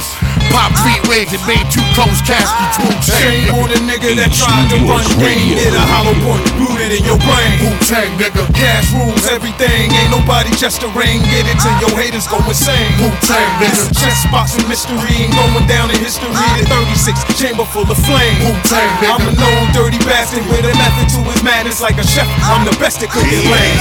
Pop three wigs and made two closed caskets. Shame on the nigga that tried to run game, get a hollow point rooted in your brain. Wu Tang nigga. Cash rules everything, ain't nobody just a ring. Get it till your haters go insane. Wu Tang nigga. a chess boxing mystery and going down in history. The 36 chamber full of flame. Wu-Tang, nigga. I'm a known dirty bastard with a method to his madness like a chef. I'm the best at cooking lane.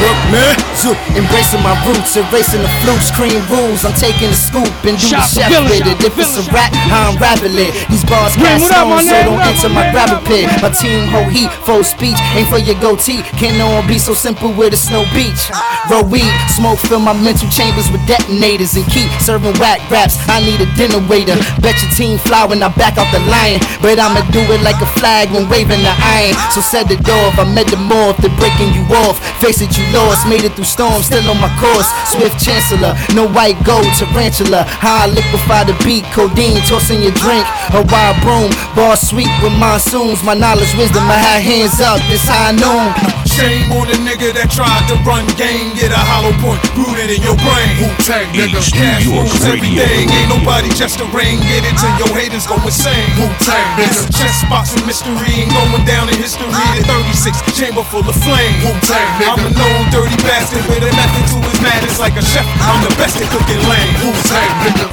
Work, man. Zoo, embracing my roots, erasing the flukes, cream rules. I'm taking the scoop and do Shout the the chef with it. If it's a village. rap, I'm rapping it. These bars cast what my stones, so don't What up, enter my my nigga? gravel pit. My team hold heat, full speech, ain't for your goatee. Can't no one be so simple with a snow beach? Roll weed, smoke, fill my mental chambers with detonators and keep serving whack raps. I need a dinner waiter. Bet your team fly when I back out the lion, but I'ma do it like a flag when waving the iron. So set the door if I met the morph, they're breaking you off. Face it, you lost, made it through storms, still on my course. Swift chancellor, no white gold, tarantula. How I liquefy the beat, codeine, tossing your drink. A wild broom, bar sweet with monsoons. My knowledge, wisdom, I had hands up, this how I know. Shame on the nigga that tried to run game, get a hollow point rooted in your brain. Wu Tang nigga. Cash rules everything, ain't nobody just a ring. Get it till your haters go insane. Wu Tang It's a nigga. chess boxing mystery and going down in history. The 36 chamber full of flame. Wu-Tang, I'm a nigga. known dirty bastard with a method to his madness like a chef. I'm the best at cooking lane. Wu Tang nigga.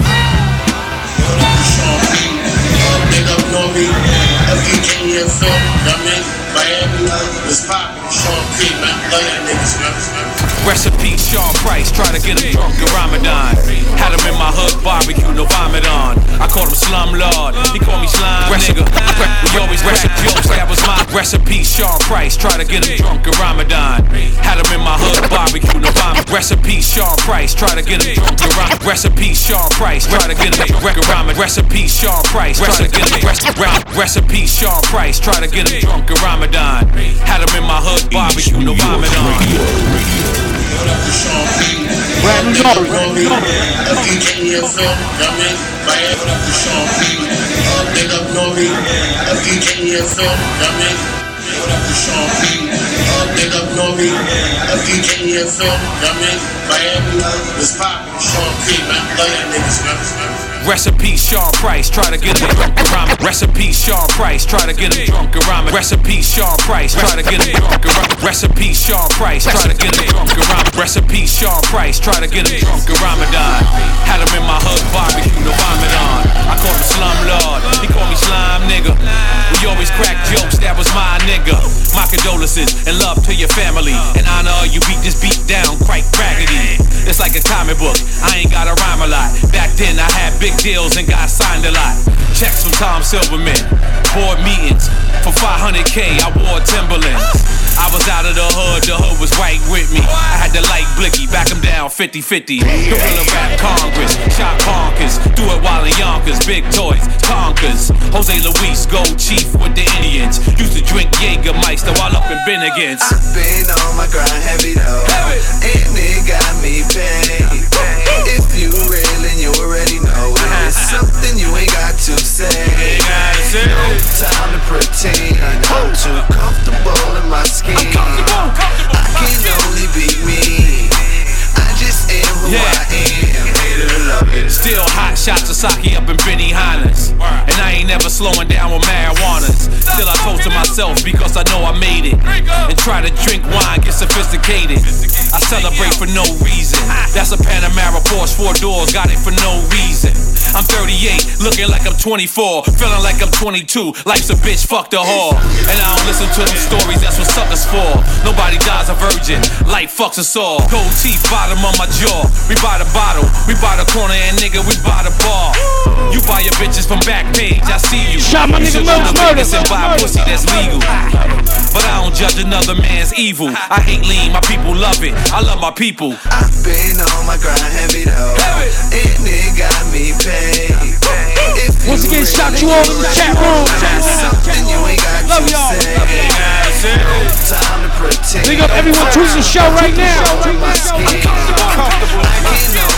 Big up Nori, FEK and Phil, I mean, Miami, was poppin', Sean P, man, love y'all niggas, man. Recipe Sean Price, try to get him drunk in Ramadan. Had him in my hood barbecue, no vomit on. I called him Slum Lord, he called me Slime Nigga. We always jokes, that was my recipe Sean Price, try to get him drunk in Ramadan. Had him in my hood barbecue, no vomit. Recipe Sean Price, try to get him drunk in Ramadan. Recipe Sean Price, try to get him drunk in Ramadan. Recipe Sean Price, try to get him Recipe Sean Price, try to get him drunk in Ramadan. Had him in my hood barbecue, no vomit on. Brand new Nori, FEK and Phil, I mean, Miami, Sean P, big up Nori, FEK and Phil, I mean, Sean P, big up Nori, FEK and Phil, I mean, Miami, was poppin', Sean P, man, love y'all niggas, man. Recipe Sean Price, try to get him drunk and rhyme. Recipe Sean Price, try to get him drunk and rhyme. Recipe Sean Price, try to get him drunk and rhyme. Recipe Sean Price, try to get him drunk and rhyme. Recipe Sean Price, try to get him drunk and Ramadan. Had him in my hood barbecue, no vomit on. I call him Slum Lord, he call me Slime Nigga. We always crack jokes, that was my nigga. My condolences and love to your family. In honor you beat this beat down quite raggedy. It's like a comic book, I ain't gotta rhyme a lot. Back then I had big deals and got signed a lot. Checks from Tom Silverman, board meetings. For 500k, I wore Timberlands. I was out of the hood, the hood was right with me. I had the light blicky, back him down 50 50. Gorilla rap Congress, shot conkers. Do it while in Yonkers, big toys, conkers. Jose Luis, gold chief with the Indians. Used to drink Jägermeister while up in Bennigan's. I've been on my grind heavy though, and it got me paid. If you real it's something you ain't got to say. No time to pretend. I'm too comfortable in my skin. I can only be me. I just am who Yeah. I am. Still hot shots of sake up in Benihana's. And I ain't never slowing down with marijuanas. Still I toast to myself because I know I made it. And try to drink wine, get sophisticated. I celebrate for no reason. That's a Panamera Porsche, four doors, got it for no reason. I'm 38, looking like I'm 24, feeling like I'm 22. Life's a bitch, fuck the whore. And I don't listen to them stories, that's what suckers for. Nobody dies a virgin, life fucks us all. Gold teeth, bottom of my jaw. We buy the bottle, we buy the corner, and nigga, we buy the bar. You buy your bitches from back page, I see you. Shot my You nigga should Murder, murder, and buy murder, pussy that's legal. But I don't judge another man's evil. I hate lean, my people love it. I love my people. I've been on my grind heavy though, and it got me paid. Once again, shout you all in the chat room. It's something you ain't got Love to y'all. say. No time to. Big up everyone tweeting the show right now. In my skin. I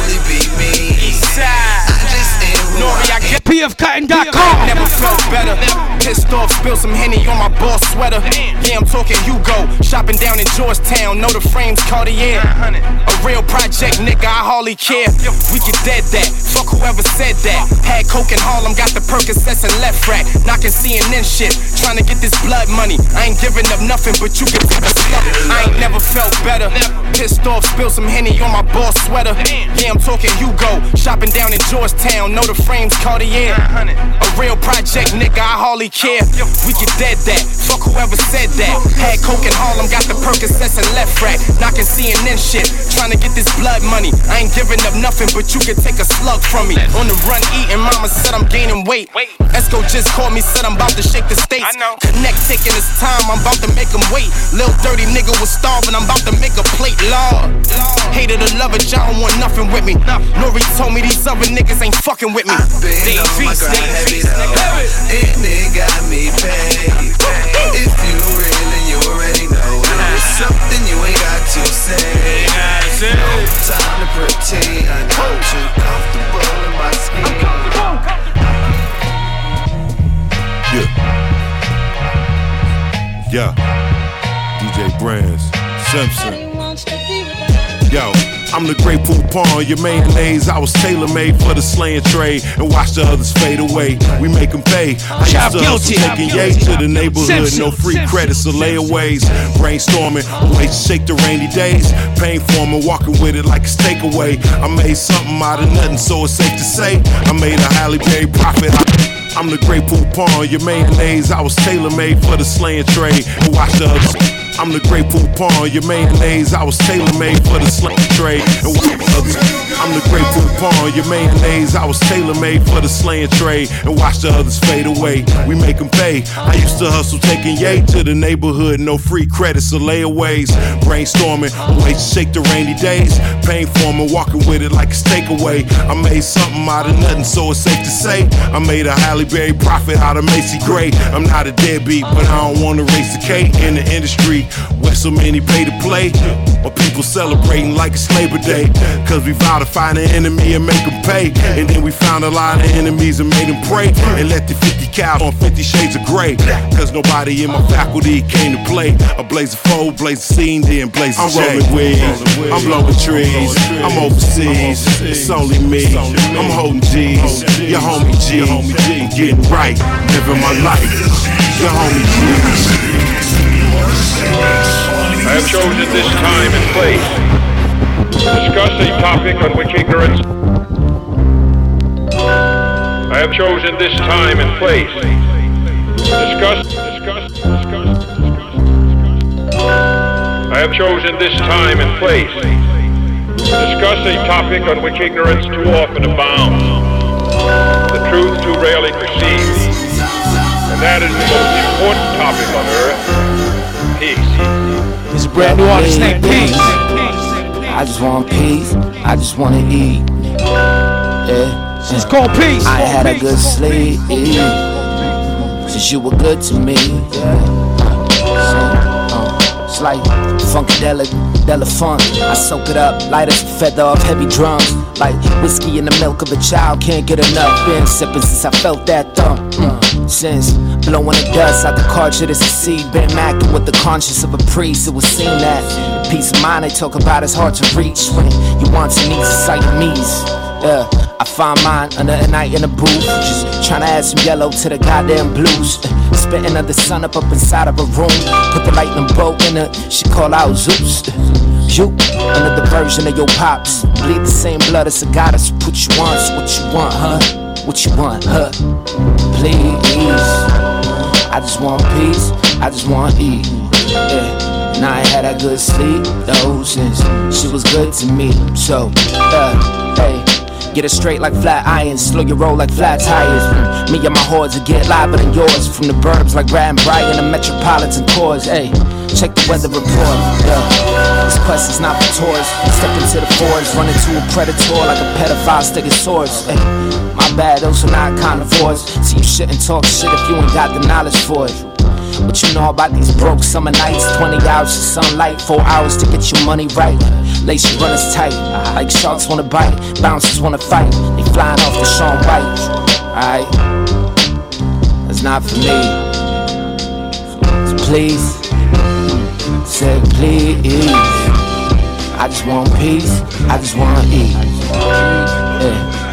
who I am. PFCuttin.com. Never felt better. Pissed off, spilled some Henny on my boss sweater. Yeah, I'm talking Hugo. Shopping down in Georgetown, know the frames Cartier. A real project, nigga, I hardly care. We get dead that. Fuck whoever said that. Had coke in Harlem, got the Percocets and left rack. Knocking CNN shit. Trying to get this blood money. I ain't giving up nothing, but you can take a step. I ain't never felt better. Pissed off, spilled some Henny on my boss sweater. Yeah, I'm talking Hugo. Shopping down in Georgetown, know the frames Cartier. A real project, nigga, I hardly care. We get dead that. Fuck whoever said that. Had coke in Harlem, got the Percocets and left rack. Knocking CNN shit. Trying to get this blood money. I ain't giving up nothing, but you can take a slug from me. On the run eating, mama said I'm gaining weight. Wait, Esco just called me, said I'm about to shake the states. Connect taking his time, I'm about to make him wait. Lil dirty nigga was starving, I'm about to make a plate. Lord. Hated to love it, y'all don't want nothing with me. Nori told me these other niggas ain't fucking with me. They on my feast, grind they heavy feast, though, and it got me paid. If you real and you already know it, it's something you ain't got to say. No time to pretend. I'm too comfortable in my skin. Yeah. Yeah. DJ Brands, Simpson. Yo, I'm the great Poupon, your mayonnaise. I was tailor made for the slaying trade and watch the others fade away. We make them pay. I Job used to guilty. taking yay to the neighborhood. No free credits or layaways. Brainstorming, ways to shake the rainy days. Pain forming, walking with it like it's takeaway. I made something out of nothing, so it's safe to say. I made a highly paid profit. I- I'm the great Poupon, your mayonnaise. I was tailor made for the slaying trade and watch the others. I'm the great Poupon, your mayonnaise. I was tailor made for the trade and. I'm the great Poupon, your mayonnaise. I was tailor made for the slaying trade and watch the others fade away. We make them pay. I used to hustle taking yay to the neighborhood, no free credits or layaways. Brainstorming, ways to shake the rainy days. Pain forming, walking with it like it's takeaway. I made something out of nothing, so it's safe to say. I made a Halle Berry profit out of Macy Gray. I'm not a deadbeat, but I don't wanna raise the K in the industry. Where so many pay to play, but people celebrating like it's Labor Day. Cause we vowed to find an enemy and make them pay. And then we found a lot of enemies and made them pray. And let the 50 cows on 50 shades of gray. Cause nobody in my faculty came to play. A blaze of foe, blaze of scene, then blaze of I'm rolling weeds, I'm blowing trees, I'm overseas. It's only me, I'm holding G's. Your homie G, I'm getting right, living my life. Your homie G. I have chosen this time and place to discuss a topic on which ignorance. I have chosen this time and place to discuss, discuss, discuss, discuss. I have chosen this time and place to discuss a topic on which ignorance too often abounds, the truth too rarely perceived, and that is the most important topic on earth. This is a brand new artist named Peace. I just want peace. I just wanna eat. Yeah. It's called Peace. I had a good sleep. Since you were good to me. Yeah. So, uh, it's like funkadelic, della funk. I soak it up, light as a feather off heavy drums. Like whiskey in the milk of a child, can't get enough. Been sipping since I felt that thump. Mm. Since blowing the dust out the cartridge a seed, been macking with the conscience of a priest. It was seen that peace of mind they talk about is hard to reach when you want to need Siamese. Yeah, I find mine under a night in a booth, just trying to add some yellow to the goddamn blues. Uh, spitting of the sun up up inside of a room, put the lightning bolt in it. She call out Zeus. You, another version of your pops, bleed the same blood as a goddess. Put you on, what you want, huh? What you want, huh? Please. I just want peace. I just want eat. Yeah. And I had a good sleep though since she was good to me. So, uh, hey. Get it straight like flat irons, slow your roll like flat tires. Mm, me and my hordes will get liver than yours. From the burbs like Brad and Brian, the metropolitan cores. Hey, check the weather report. Yeah. This quest is not for tours. Step into the forest, run into a predator like a pedophile sticking swords. Hey, my bad, those are not carnivores. See, you shouldn't talk shit if you ain't got the knowledge for it. What you know about these broke summer nights? 20 hours of sunlight, 4 hours to get your money right. Lace your runners tight, like sharks wanna bite, bouncers wanna fight. They flying off the Sean White. Alright, that's not for me. So please, say please. I just want peace, I just wanna eat. Yeah.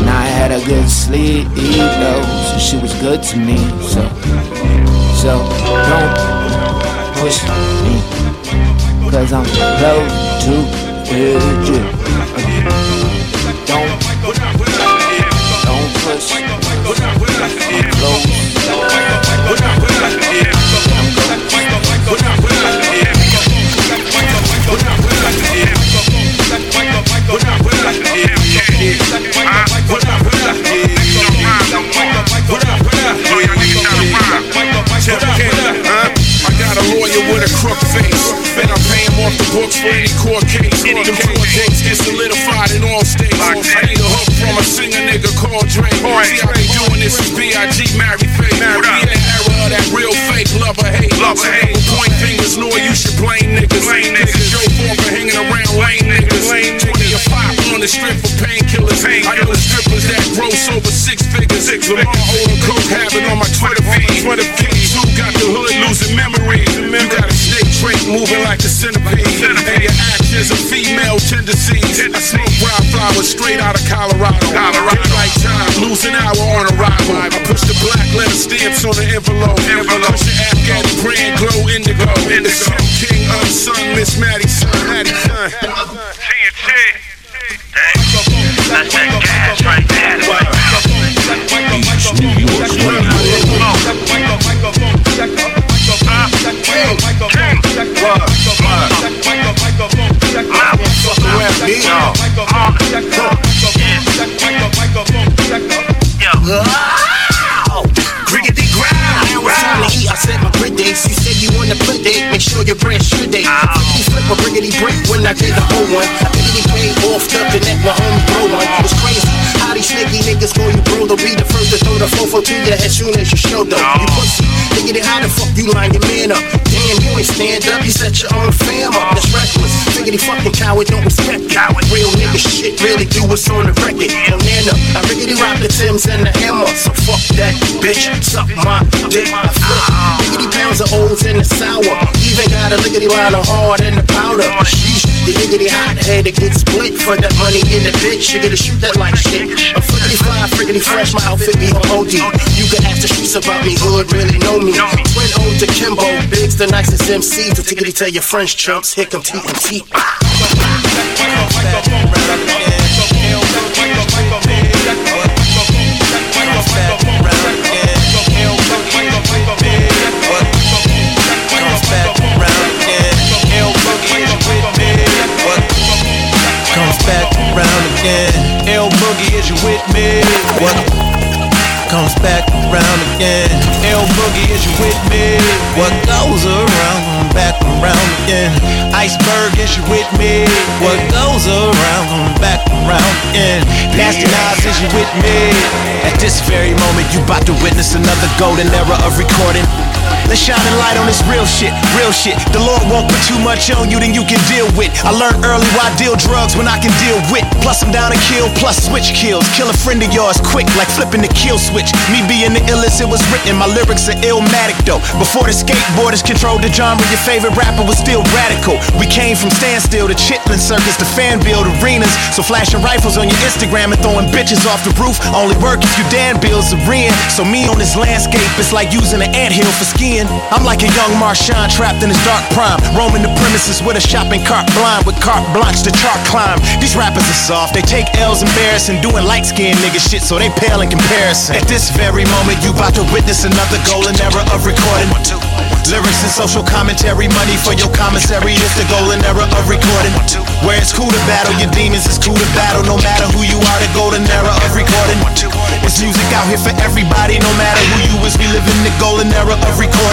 And I had a good sleep, though, so she was good to me. So, so don't push me, cause I'm close to it. Don't, don't push I'm close. Face. Off the books for any court case. Them court dates get solidified in all states. I need a hook from a singer nigga called Dre. See, I been doing this since B.I.G. married Faith. We in the era of that real fake love or hate. Love or hate. Point fingers, nor you should blame niggas. Blame niggas. Is for hanging around lame niggas. 20 or 5 on the strip for painkillers. I know strippers that gross over six figures. Lamar Odom coke habit on my Twitter feed. Twitter feed. Two got the hood losing memory. You got a snake trait moving like a centipede. And your actions are female tendencies. I smoke wildflowers straight out of Colorado. Colorado. Like time, losing hour on arrival. I push the black letter stamps on the envelope. envelope. Push the Afghan brand glow indigo. The Sun King unsung Miss Maddie son. Maddie son. That's that gas right there. You want date. Make sure your brand should date. Flippity flip a briggity brick when I did the whole one. I biggity paid off the net. My homie throw one. It's crazy. These snaky niggas call you bro. They'll be the first to throw the fofo to your head soon as you show them. You pussy. Thinking it how the fuck you line your man up. Damn. You ain't stand up, you set your own fam up. That's reckless. Figure fucking coward don't respect coward. Real nigga shit, really do what's on the record. No nana, I riggedy rock the Tims and the hammer. So fuck that, bitch. Suck my dick. I flip. Riggedy pounds of olds in the sour. Even got a lickety line of hard in the powder. Sheesh, the higgity hot head that gets split for that money in the bitch. You gotta shoot that like shit. I'm flippity fly, friggity fresh, my outfit be on OD. You can ask the streets about me, hood really know me. Twin O to Kimbo, Big's the nicest MC. To tickety tell your French chumps, here come TNT. What? Comes back around again. L Boogie, is you with me? What goes around, come back around again. Iceberg, is you with me? What goes around, come back around again. Nasty Nas, is you with me? At this very moment, you about to witness another golden era of recording. Let's shine a light on this real shit, real shit. The Lord won't put too much on you than you can deal with. I learned early why I deal drugs when I can deal with. Plus I'm down to kill, plus switch kills. Kill a friend of yours quick, like flipping the kill switch. Me being the illest, it was written. My lyrics are illmatic though. Before the skateboarders controlled the genre, your favorite rapper was still radical. We came from standstill to chitlin circuit to fan build arenas. So flashing rifles on your Instagram and throwing bitches off the roof only work if you Dan Bilzerian. So me on this landscape, it's like using an anthill for skiing. I'm like a young Marshawn trapped in his dark prime, roaming the premises with a shopping cart blind with carte blanche to chart climb. These rappers are soft, they take L's embarrassing, doing light skinned nigga shit, so they pale in comparison. At this very moment, you about to witness another golden era of recording. Lyrics and social commentary, money for your commissary. It's the golden era of recording. Where it's cool to battle your demons, it's cool to battle no matter who you are. The golden era of recording. It's music out here for everybody, no matter who you is. We live in the golden era of recording.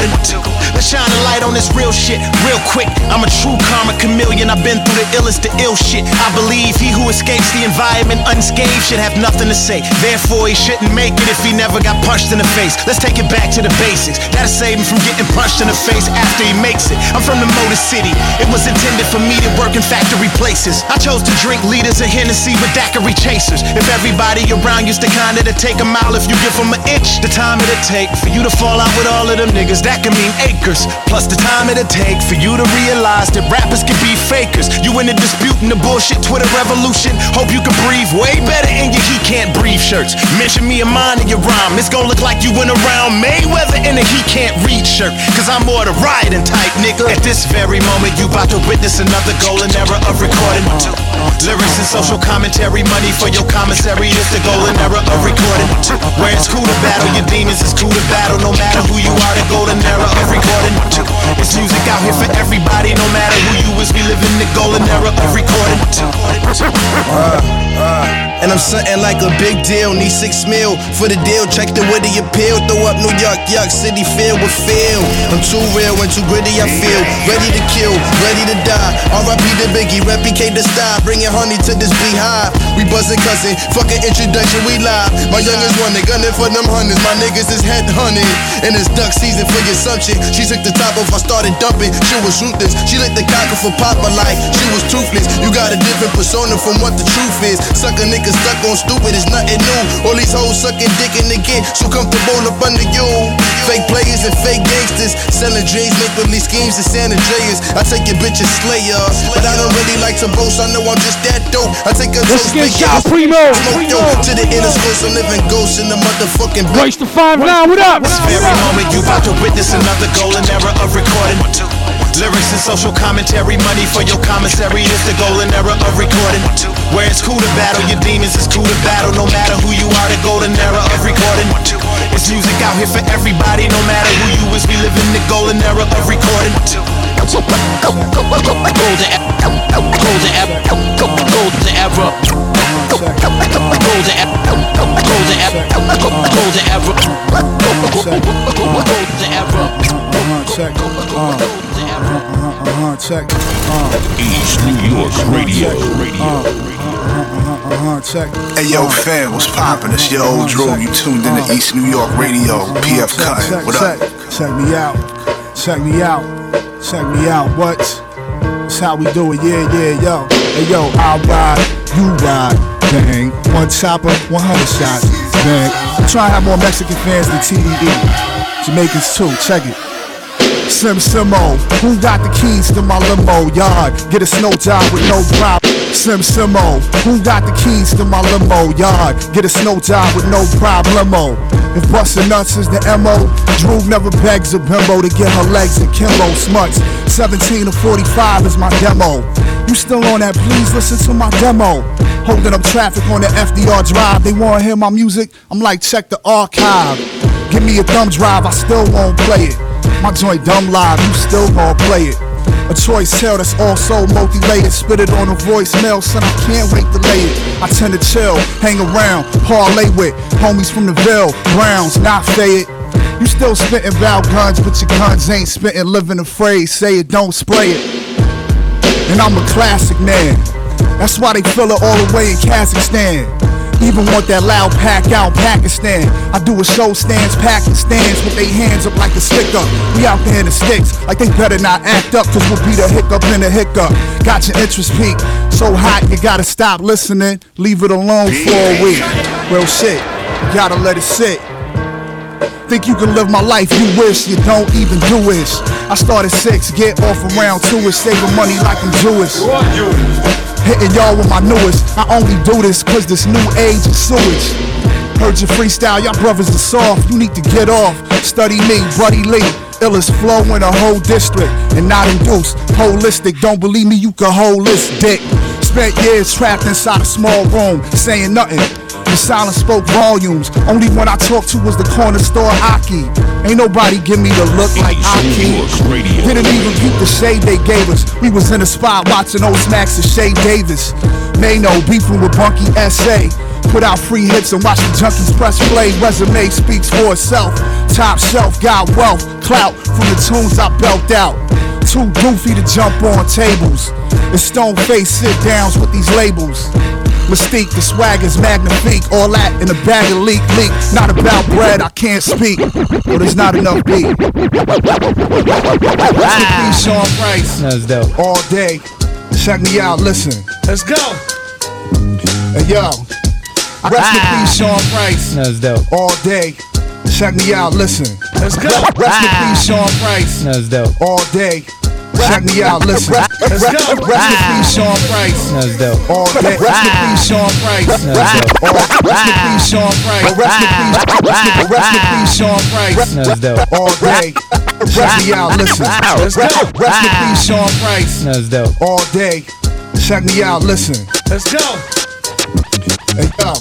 Let's shine a light on this real shit, real quick. I'm a true karma chameleon. I've been through the illest to ill shit. I believe he who escapes the environment unscathed should have nothing to say. Therefore, he shouldn't make it if he never got punched in the face. Let's take it back to the basics. That'll save him from getting punched in the face after he makes it. I'm from the Motor City. It was intended for me to work in factory places. I chose to drink liters of Hennessy with daiquiri chasers. If everybody around used to kinda to take a mile, if you give them an inch, the time it'll take for you to fall out with all of them niggas, that can mean acres. Plus the time it'll take for you to realize that rappers can be fakers. You in the dispute in the bullshit Twitter revolution. Hope you can breathe way better in your he can't breathe shirts. Mention me a mine in your rhyme. It's gonna look like you went around Mayweather in a he can't read shirt. Cause I'm more the riding type, nigga. At this very moment, you about to witness another golden era of recording. Lyrics and social commentary, money for your commissary. It's the golden era of recording. Where it's cool to battle your demons, it's cool to battle no matter who you are. The golden era of recording. It's music out here for everybody, no matter who you is. We live in the golden era of recording. Uh, uh, and I'm something like a big deal. Need six mil for the deal. Check the witty appeal. Throw up New York, York city filled with feel. I'm too real and too gritty, I feel. Ready to kill, ready to die. RIP the biggie, replicate the style. Bringing honey to this beehive. We buzzing cousin, fucking introduction, we live. My youngest one, they gunning for them hundreds. My niggas is head hunting. And it's duck season for your assumption. She took the top off, I started dumping. She was ruthless. She lit the cocker for Papa like she was toothless. You got a different persona from what the truth is. Suck a nigga stuck on stupid, it's nothing new. All these hoes sucking dick and they get so comfortable up under you. Fake players and fake gangsters. Selling dreams, make believe schemes and San Andreas. I take your bitch and slayer. But I don't really like to boast, I know I'm just that dope. I take a Let's toast, get big y'all primo. Smoke yo to the inner space, I'm living ghosts in the motherfucking Race to five now, what up? This very moment, you about to witness another golden era of recording. Lyrics and social commentary, money for your commissary. It's the golden era of recording. Where it's cool to battle your demons, it's cool to battle no matter who you are. The golden era of recording. It's music out here for everybody, no matter who you is. We live in the golden era of recording. Golden, golden, golden era. Golden. Golden. Golden era. Golden era. Uh, uh, uh, check. Uh, East New York Radio. check. Hey yo, fam, what's poppin'? It's your Old Droog. You tuned in to East New York Radio, PF check, Cut. check, What up? Check me out. Check me out. Check me out, what? That's how we do it, yeah, yeah, yo. Hey, yo, I ride, you ride, bang. One chopper, 100 shots, bang. I'm trying to have more Mexican fans than TDE. Jamaicans too, check it. Sim Simo, who got the keys to my limo yard? Get a snow job with no problem. Sim Simo, who got the keys to my limo yard? Get a snow job with no problemo. If bustin' nuts is the MO, Droog never begs a bimbo to get her legs in Kimbo smuts. 17 to 45 is my demo. You still on that? Please listen to my demo. Holding up traffic on the FDR drive. They wanna hear my music? I'm like, check the archive. Give me a thumb drive, I still won't play it. My joint dumb live, you still gon' play it. A choice tale that's also multi-layered. Spit it on a voicemail, son, I can't wait to lay it. I tend to chill, hang around, parlay with homies from the Ville, Browns, not Fayette. You still spitting about guns, but your guns ain't spitting living afraid. Say it, don't spray it. And I'm a classic man. That's why they feel it all the way in Kazakhstan. Even want that loud pack out Pakistan. I do a show stands, packing stands with their hands up like a sticker. We out there in the sticks, like they better not act up, cause we'll be the hiccup in the hiccup. Got your interest peak, so hot you gotta stop listening. Leave it alone for a week. Well, shit, gotta let it sit. Think you can live my life, you wish, you don't even do it. I started six, get off around two, is saving money like I'm Jewish. Hitting y'all with my newest. I only do this cause this new age is sewage. Heard your freestyle, y'all brothers are soft. You need to get off. Study me, Buddy Lee. Illest flow in a whole district and not induced. Holistic, don't believe me, you can hold this dick. Spent years trapped inside a small room, saying nothing. The silence spoke volumes. Only one I talked to was the corner store Aki. Ain't nobody give me the look like Aki. Didn't even keep the shade they gave us. We was in the spot watching old smacks of Shay Davis. Mano beefing with Bunky SA. Put out free hits and watch the junkies press play. Resume speaks for itself. Top shelf, got wealth, clout from the tunes I belt out. Too goofy to jump on tables. The stone face sit downs with these labels. Mystique, the swag is magnifique. All that in a bag of leak, leak. Not about bread, I can't speak. But there's not enough beat. Rest in peace, Sean Price. That's dope. All day. Check me out, listen. Let's go. Hey, yo. Rest in peace, ah. Sean Price. That's dope. All day. Check me out, listen. Let's go. Rest in peace, ah. Sean Price. That's dope. All day. Check me out, listen. Let's go. Rest in peace, Sean Price. That's dope. All day. Rest in peace, Sean Price. That's dope. All- Rest in peace, Sean Price. Rest in peace. Rest in peace, Sean Price. That's dope. All day. Check me out, listen. Let's go. Rest in peace, Sean Price. That's dope. All day. Check me out, listen. Let's go. Hey yo,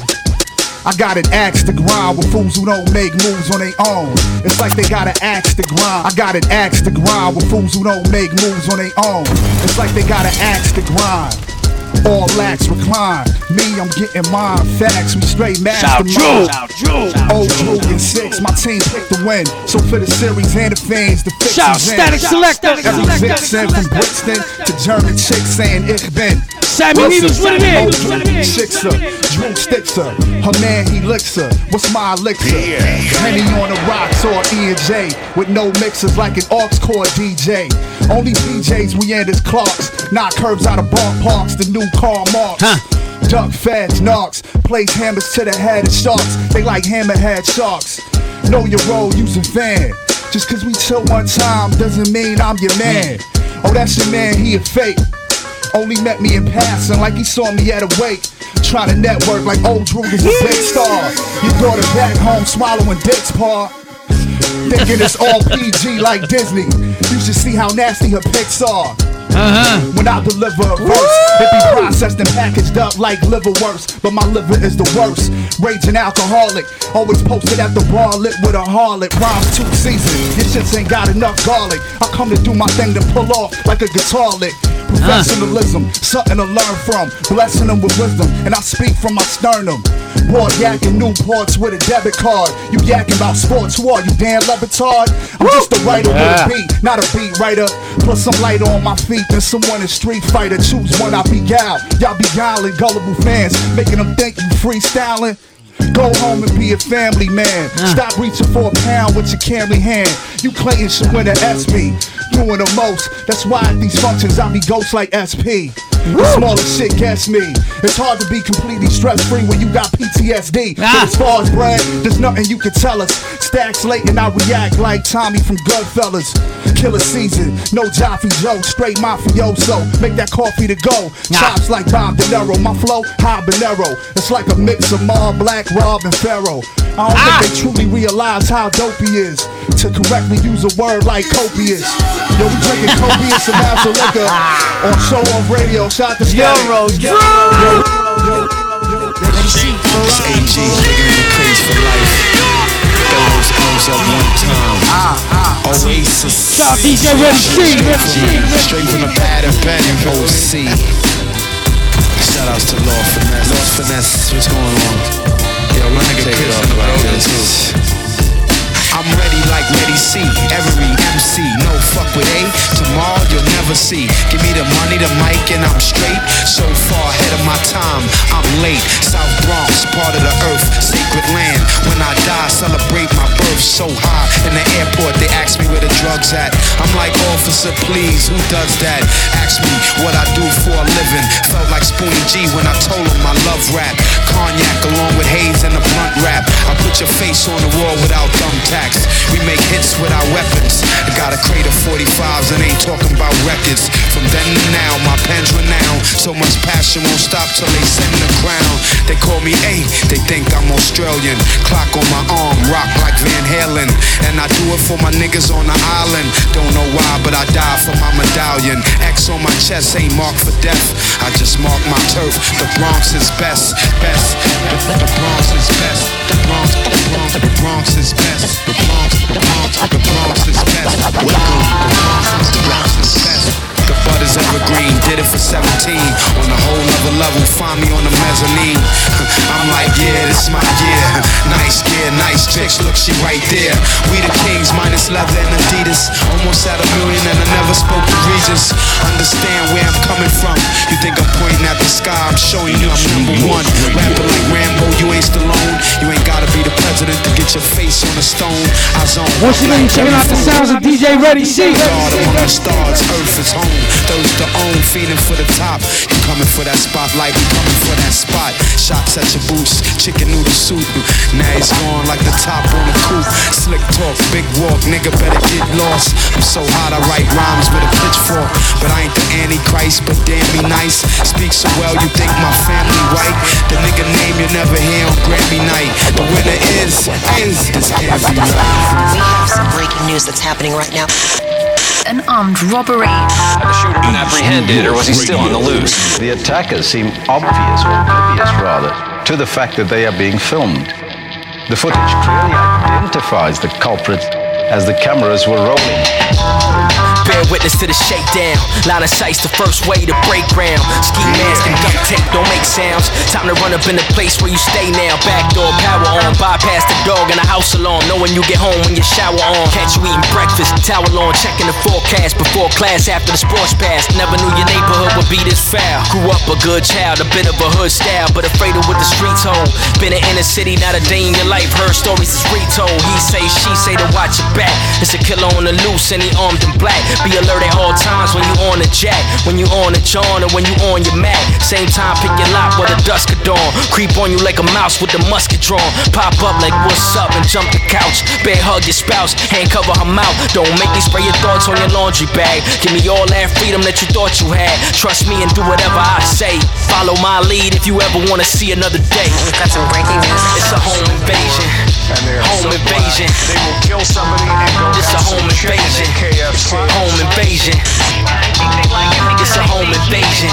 I got an axe to grind with fools who don't make moves on their own. It's like they got an axe to grind. I got an axe to grind with fools who don't make moves on their own. It's like they got an axe to grind. All lax recline. Me, I'm getting mine. Facts, we straight mastermind. Shout Drew, Old Droog and six, my team picked the win. So for the series and the fans, the fix Shout. Statik Selektah. Every vixen from Brixton to German chicks saying ich bin. Sammy Needles, what it is? Old Droog shicks her, Droog sticks her. Her man, he licks her. What's my elixir? Henny on the rocks or E and J with no mixers like an aux core DJ. Only PJs we in is Clarks, not curves out of ball parks. The new car marks. Huh. Duck feds, knocks, place hammers to the head of sharks. They like hammerhead sharks. Know your role, use a fan. Just cause we chill one time doesn't mean I'm your man. Oh, that's your man, he a fake. Only met me in passing like he saw me at a wake. Trying to network like Old Droog is a big star. Your daughter back home swallowing dicks, paw. Thinking it's all PG like Disney. You should see how nasty her pics are. Uh-huh. When I deliver a verse, it be processed and packaged up like liverwurst. But my liver is the worst. Raging alcoholic, always posted at the bar lit with a harlot. Rhymes two seasons, your shits ain't got enough garlic. I come to do my thing to pull off like a guitar lick. Professionalism, something to learn from. Blessing them with wisdom, and I speak from my sternum. Boy, yakking Newports with a debit card. You yakking about sports, who are you, Dan Le Batard? I'm just a writer Yeah. with a beat, not a beat writer. Put some light on my feet, then someone in Street Fighter. Choose one, I beguile. Y'all beguiling gullible fans, making them think you freestyling. Go home and be a family man. Stop reaching for a pound with your Camry hand. You Clayton should win an ESPY. Doing the most. That's why at these functions I be ghost like SP. The smallest shit gets me. It's hard to be completely stress free when you got PTSD. Ah! But as far as bread, there's nothing you can tell us. Stacks late and I react like Tommy from Goodfellas. Killer season, no Joffy Joe, straight mafioso. Make that coffee to go. Chops like Bob De Niro. My flow, habanero. It's like a mix of Mar Black, Rob, and Pharaoh. I don't think ah! they truly realize how dope he is. To correctly use a word like copious. Yo, we drinking copious amounts of liquor on show on radio. Shout out to Euro It's AG, nigga in the craze for life. Those M's up one time. Oasis. Shout out DJ Ready Cee. Straight from the pad of pen and OC. Shout outs to Lord Finesse. Lord Finesse, what's going on? Yo, my nigga Chris in the building too. I'm ready like Ready Cee, every MC. No fuck with A, tomorrow you'll never see. Give me the money, the mic, and I'm straight. So far ahead of my time, I'm late. South Bronx, part of the earth, sacred land. When I die, celebrate my birth so high. In the airport, they ask me where the drugs at. I'm like, officer, please, who does that? Ask me what I do for a living. Felt like Spoonie G when I told him I love rap. Cognac along with haze and a blunt rap. I put your face on the wall without thumbtacks. We make hits with our weapons. I got a crate of 45s and ain't talking about records. From then to now, my pen's renowned. So much passion won't stop till they send the crown. They call me A, they think I'm Australian. Clock on my arm, rock like Van Halen. And I do it for my niggas on the island. Don't know why, but I die for my medallion. X on my chest ain't marked for death. I just mark my turf. The Bronx is best, best. The, Bronx is best. The Bronx, the Bronx, the Bronx is best. The Bronx, the Bronx, the Bronx is best. Welcome, the Bronx, the Bronx is best. The bud is evergreen, did it for 17. On a whole nother level, find me on the mezzanine. I'm like, yeah, this my year. Nice gear, nice chicks, look, she right there. We the kings, minus leather and Adidas. Almost at a million and I never spoke to Regis. Understand where I'm coming from. You think I'm pointing at the sky, I'm showing you I'm number one. Rapper like Rambo, you ain't Stallone. You ain't gotta be the president to get your face on a stone. I zone. Once again, checking out the sounds of DJ Ready Cee. God among the stars, earth is home. Those to own, feeding for the top. You coming for that spotlight, we coming for that spot. Shots at your boots, chicken noodle soup. Now he's gone like the top on a coupe. Slick talk, big walk, nigga better get lost. I'm so hot, I write rhymes with a pitchfork. But I ain't the Antichrist, but damn me nice. Speak so well, you think my family white. The nigga name you never hear on Grammy night. The winner is, is, this can't be right. We have breaking news that's happening right now. An armed robbery. The shooter been apprehended, or was he still on the loose? The attackers seem obvious, or oblivious rather, to the fact that they are being filmed. The footage clearly identifies the culprit as the cameras were rolling. Bear witness to the shakedown. Line of sight's the first way to break ground. Ski mask and duct tape don't make sounds. Time to run up in the place where you stay now. Backdoor power on. Bypass the dog in the house alarm. Knowing you get home when you shower on. Catch you eating breakfast. Towel on. Checking the forecast before class after the sports pass. Never knew your neighborhood would be this foul. Grew up a good child, a bit of a hood style, but afraid of what the streets hold. Been in inner city, not a day in your life. Heard stories is retold. He say, she say to watch your back. It's a killer on the loose and he armed in black. Be alert at all times when you on the jack, when you on the John, or when you on your Mac. Same time, pick your lock where the dusk could dawn. Creep on you like a mouse with the musket drawn. Pop up like what's up and jump the couch. Bear hug your spouse, hand cover her mouth. Don't make me spray your thoughts on your laundry bag. Give me all that freedom that you thought you had. Trust me and do whatever I say. Follow my lead if you ever wanna see another day. Got some breaking news. It's a home invasion. Home invasion. They will kill somebody and go It's a home invasion. Home invasion. It's a home invasion.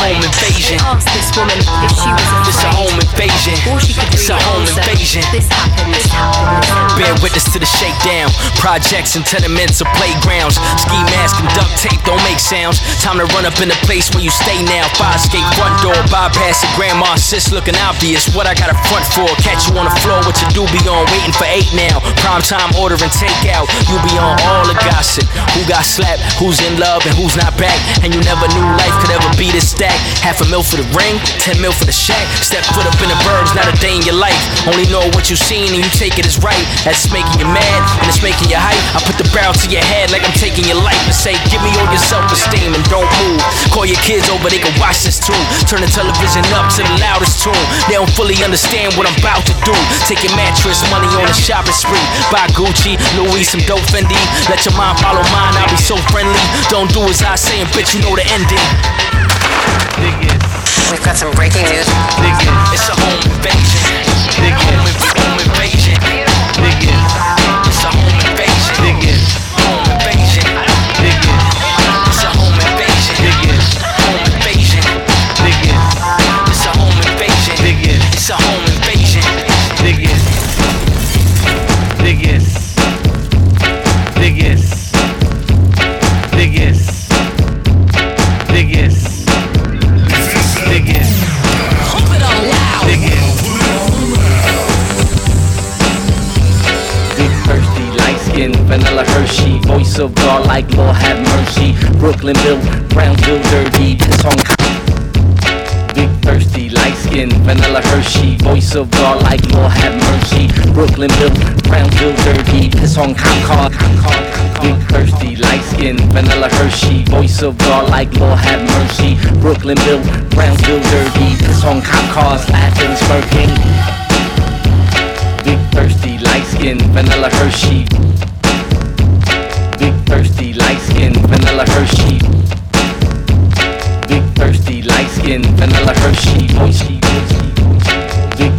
Home invasion. Asked this woman if she was. It's a home invasion. All she could It's a home invasion. Bear witness to the shakedown. Projects and tenements or playgrounds. Ski mask and duct tape don't make sounds. Time to run up in the place where you stay now. Fire escape front door, bypass your grandma, sis looking obvious. What I got a front for? Catch you on the floor with your doobie on, waiting for eight now. Prime time ordering takeout. You be on all the gossip. Who got slapped? Who's in love and who's not back? And you never knew life could ever be this stack. Half a mil for the ring, ten mil for the shack. Step foot up in the burbs, not a day in your life. Only know what you seen and you take it as right. That's making you mad and it's making you hype. I put the barrel to your head like I'm taking your life and say, Give me all your self esteem and don't move. Call your kids over, they can watch this too. Turn the television up to the loudest tune. They don't fully understand what I'm about to do. Take your mattress, money on a shopping spree. Buy Gucci, Louis, some dope Fendi. Let your mind follow mine, I'll be so friendly. Don't do as I say and bitch, you know the ending. We've got some breaking news. It's a home invasion. Home, inv- home invasion. It's Hershey, voice of God like Lord have mercy. Brooklyn built, Brownsville dirty, piss on. Big thirsty, light skin, vanilla Hershey, voice of God like Lord have mercy. Brooklyn built, Brownsville dirty, piss on cop car. Big thirsty, light skin, vanilla Hershey, voice of God like Lord have mercy. Brooklyn built, Brownsville dirty, piss on cop cars, laughing, smirking. Big thirsty, light skin, vanilla Hershey. Thirsty, light skin, vanilla Hershey. Big thirsty, light skin, vanilla Hershey. Moisty, Big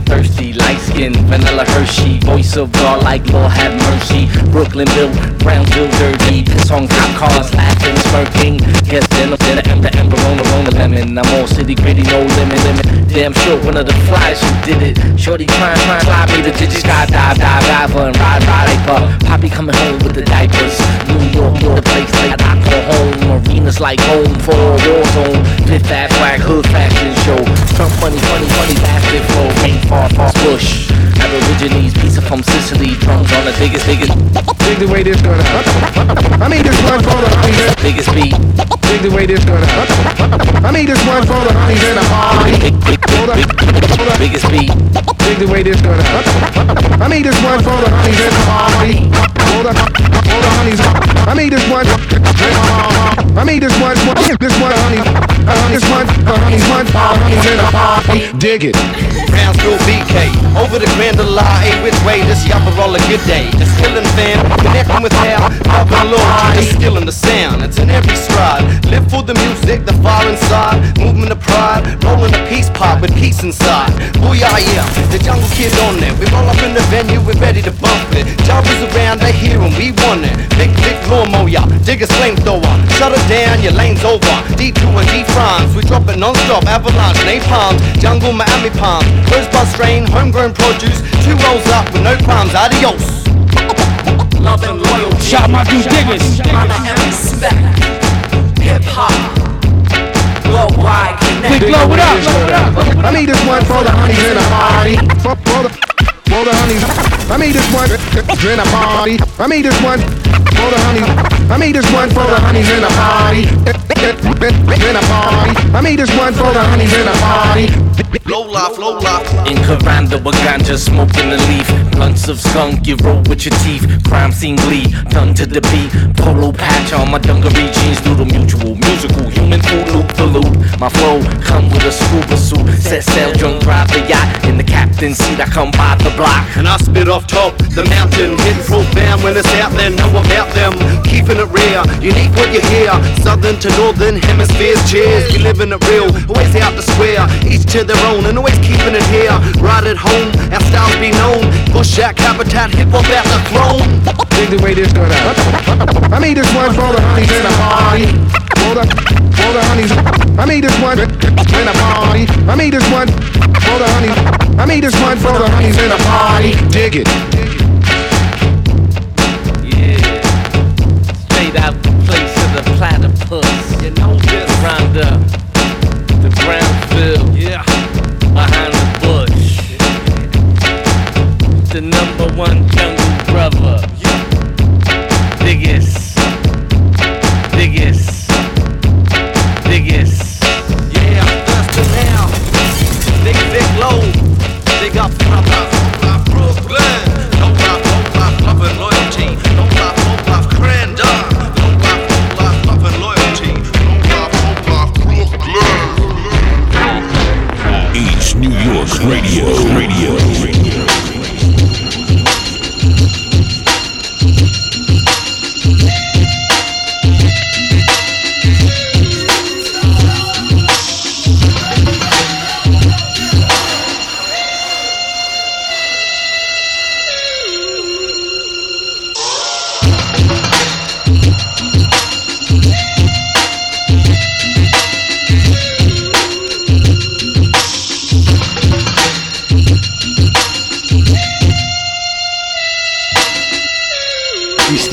thirsty, light skin, vanilla Hershey. Voice of God like Lord have mercy. Brooklyn built, Brownsville dirty. Piss on cop cars, laughing, smirking. Guess then I'm the ember, ember on the on the lemon. I'm all city gritty, no limit, limit. Damn sure one of the flies who did it. Shorty trying, trying, fly me to digits. Skydive, dive, dive, and ride, ride, like Poppy coming home with the diapers. New York, York, the place like I home. Arenas like home for a war zone. Fifth Ave, swag, hood fashion show. Trump money, funny, funny, basket flow. Ain't far, far, push. Aborigines, pizza from Sicily. Drums on the biggest, biggest. Dig the way this gonna. I mean this one for the honeys. Biggest beat. Dig the way this gonna. I mean this one for the honeys in the party. Hold up, hold up. Biggest beat. Dig the way this gonna. I mean this one for the honeys the party. Hold up, hold up, honeys. I mean this one. I mean this one. This one, honey. This one, uh, honeys, one for the honeys in the party. Dig it. Brownsville BK, over the Grand Lie, which way this yapper roll a good day. Just killing fam, connecting with hell, love and loyalty, just skilling the sound. It's in every stride. Live for the music, the fire inside, movement of pride, rolling a peace pipe with peace inside. Booyah, yeah, the jungle kid on it. We roll up in the venue, we're ready to bump it. Jobbers around, they hear and we want it. Big, big lawnmower, diggers flamethrower. Shut it down, your lane's over. D2 and D France, we drop it non-stop. Avalanche, napalm, jungle, Miami palm. Rosebud strain, homegrown produce. Two rolls up with no qualms, adios. Love and loyalty. Shout my dude diggers. Honor and respect. Hip hop. Worldwide connect. Big glow, what up? What up? I need this one for the honeys in the party. For, for the for the honeys. I need this one in the party. I need this one for the honeys. I need this one for the honeys in the party. In the party. I need this one for the honeys in the party. Low life, low life. In Caranda with ganja, smoking the leaf. Blunts of skunk, you roll with your teeth. Crime scene bleed, done to the beat. Polo patch on my dungaree jeans, through the mutual. Musical, human food, loop for loop. My flow come with a scuba suit. Set sail, drunk, drive the yacht. In the captain's seat, I come by the block. And I spit off top the mountain, hit profound when it's out there, know about them. Keeping it rare, unique what you hear. Southern to northern hemispheres, cheers. We living it real, always out the square. Each to their own, and always keeping it here. Right at home, our styles be known. Bushak habitat, hip hop out the throne. Dig the way this gonna. I need this one for the honeys in the party. For the for the honeys. I need this one in the party. I need this one for the honeys. I need this one for the honeys in the party. Dig it. Radio.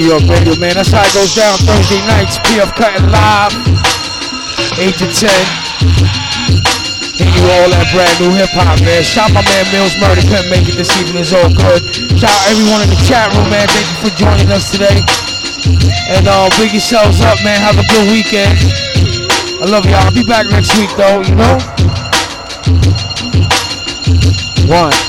York radio, man. That's how it goes down Thursday nights. PF Cuttin live, 8 to 10. Hitting you all that brand new hip hop, man. Shout my man Mills Murder couldn't make it this evening. It's all good. Shout out everyone in the chat room, man. Thank you for joining us today. And uh, big yourselves up, man. Have a good weekend. I love y'all. I'll be back next week, though. You know. One.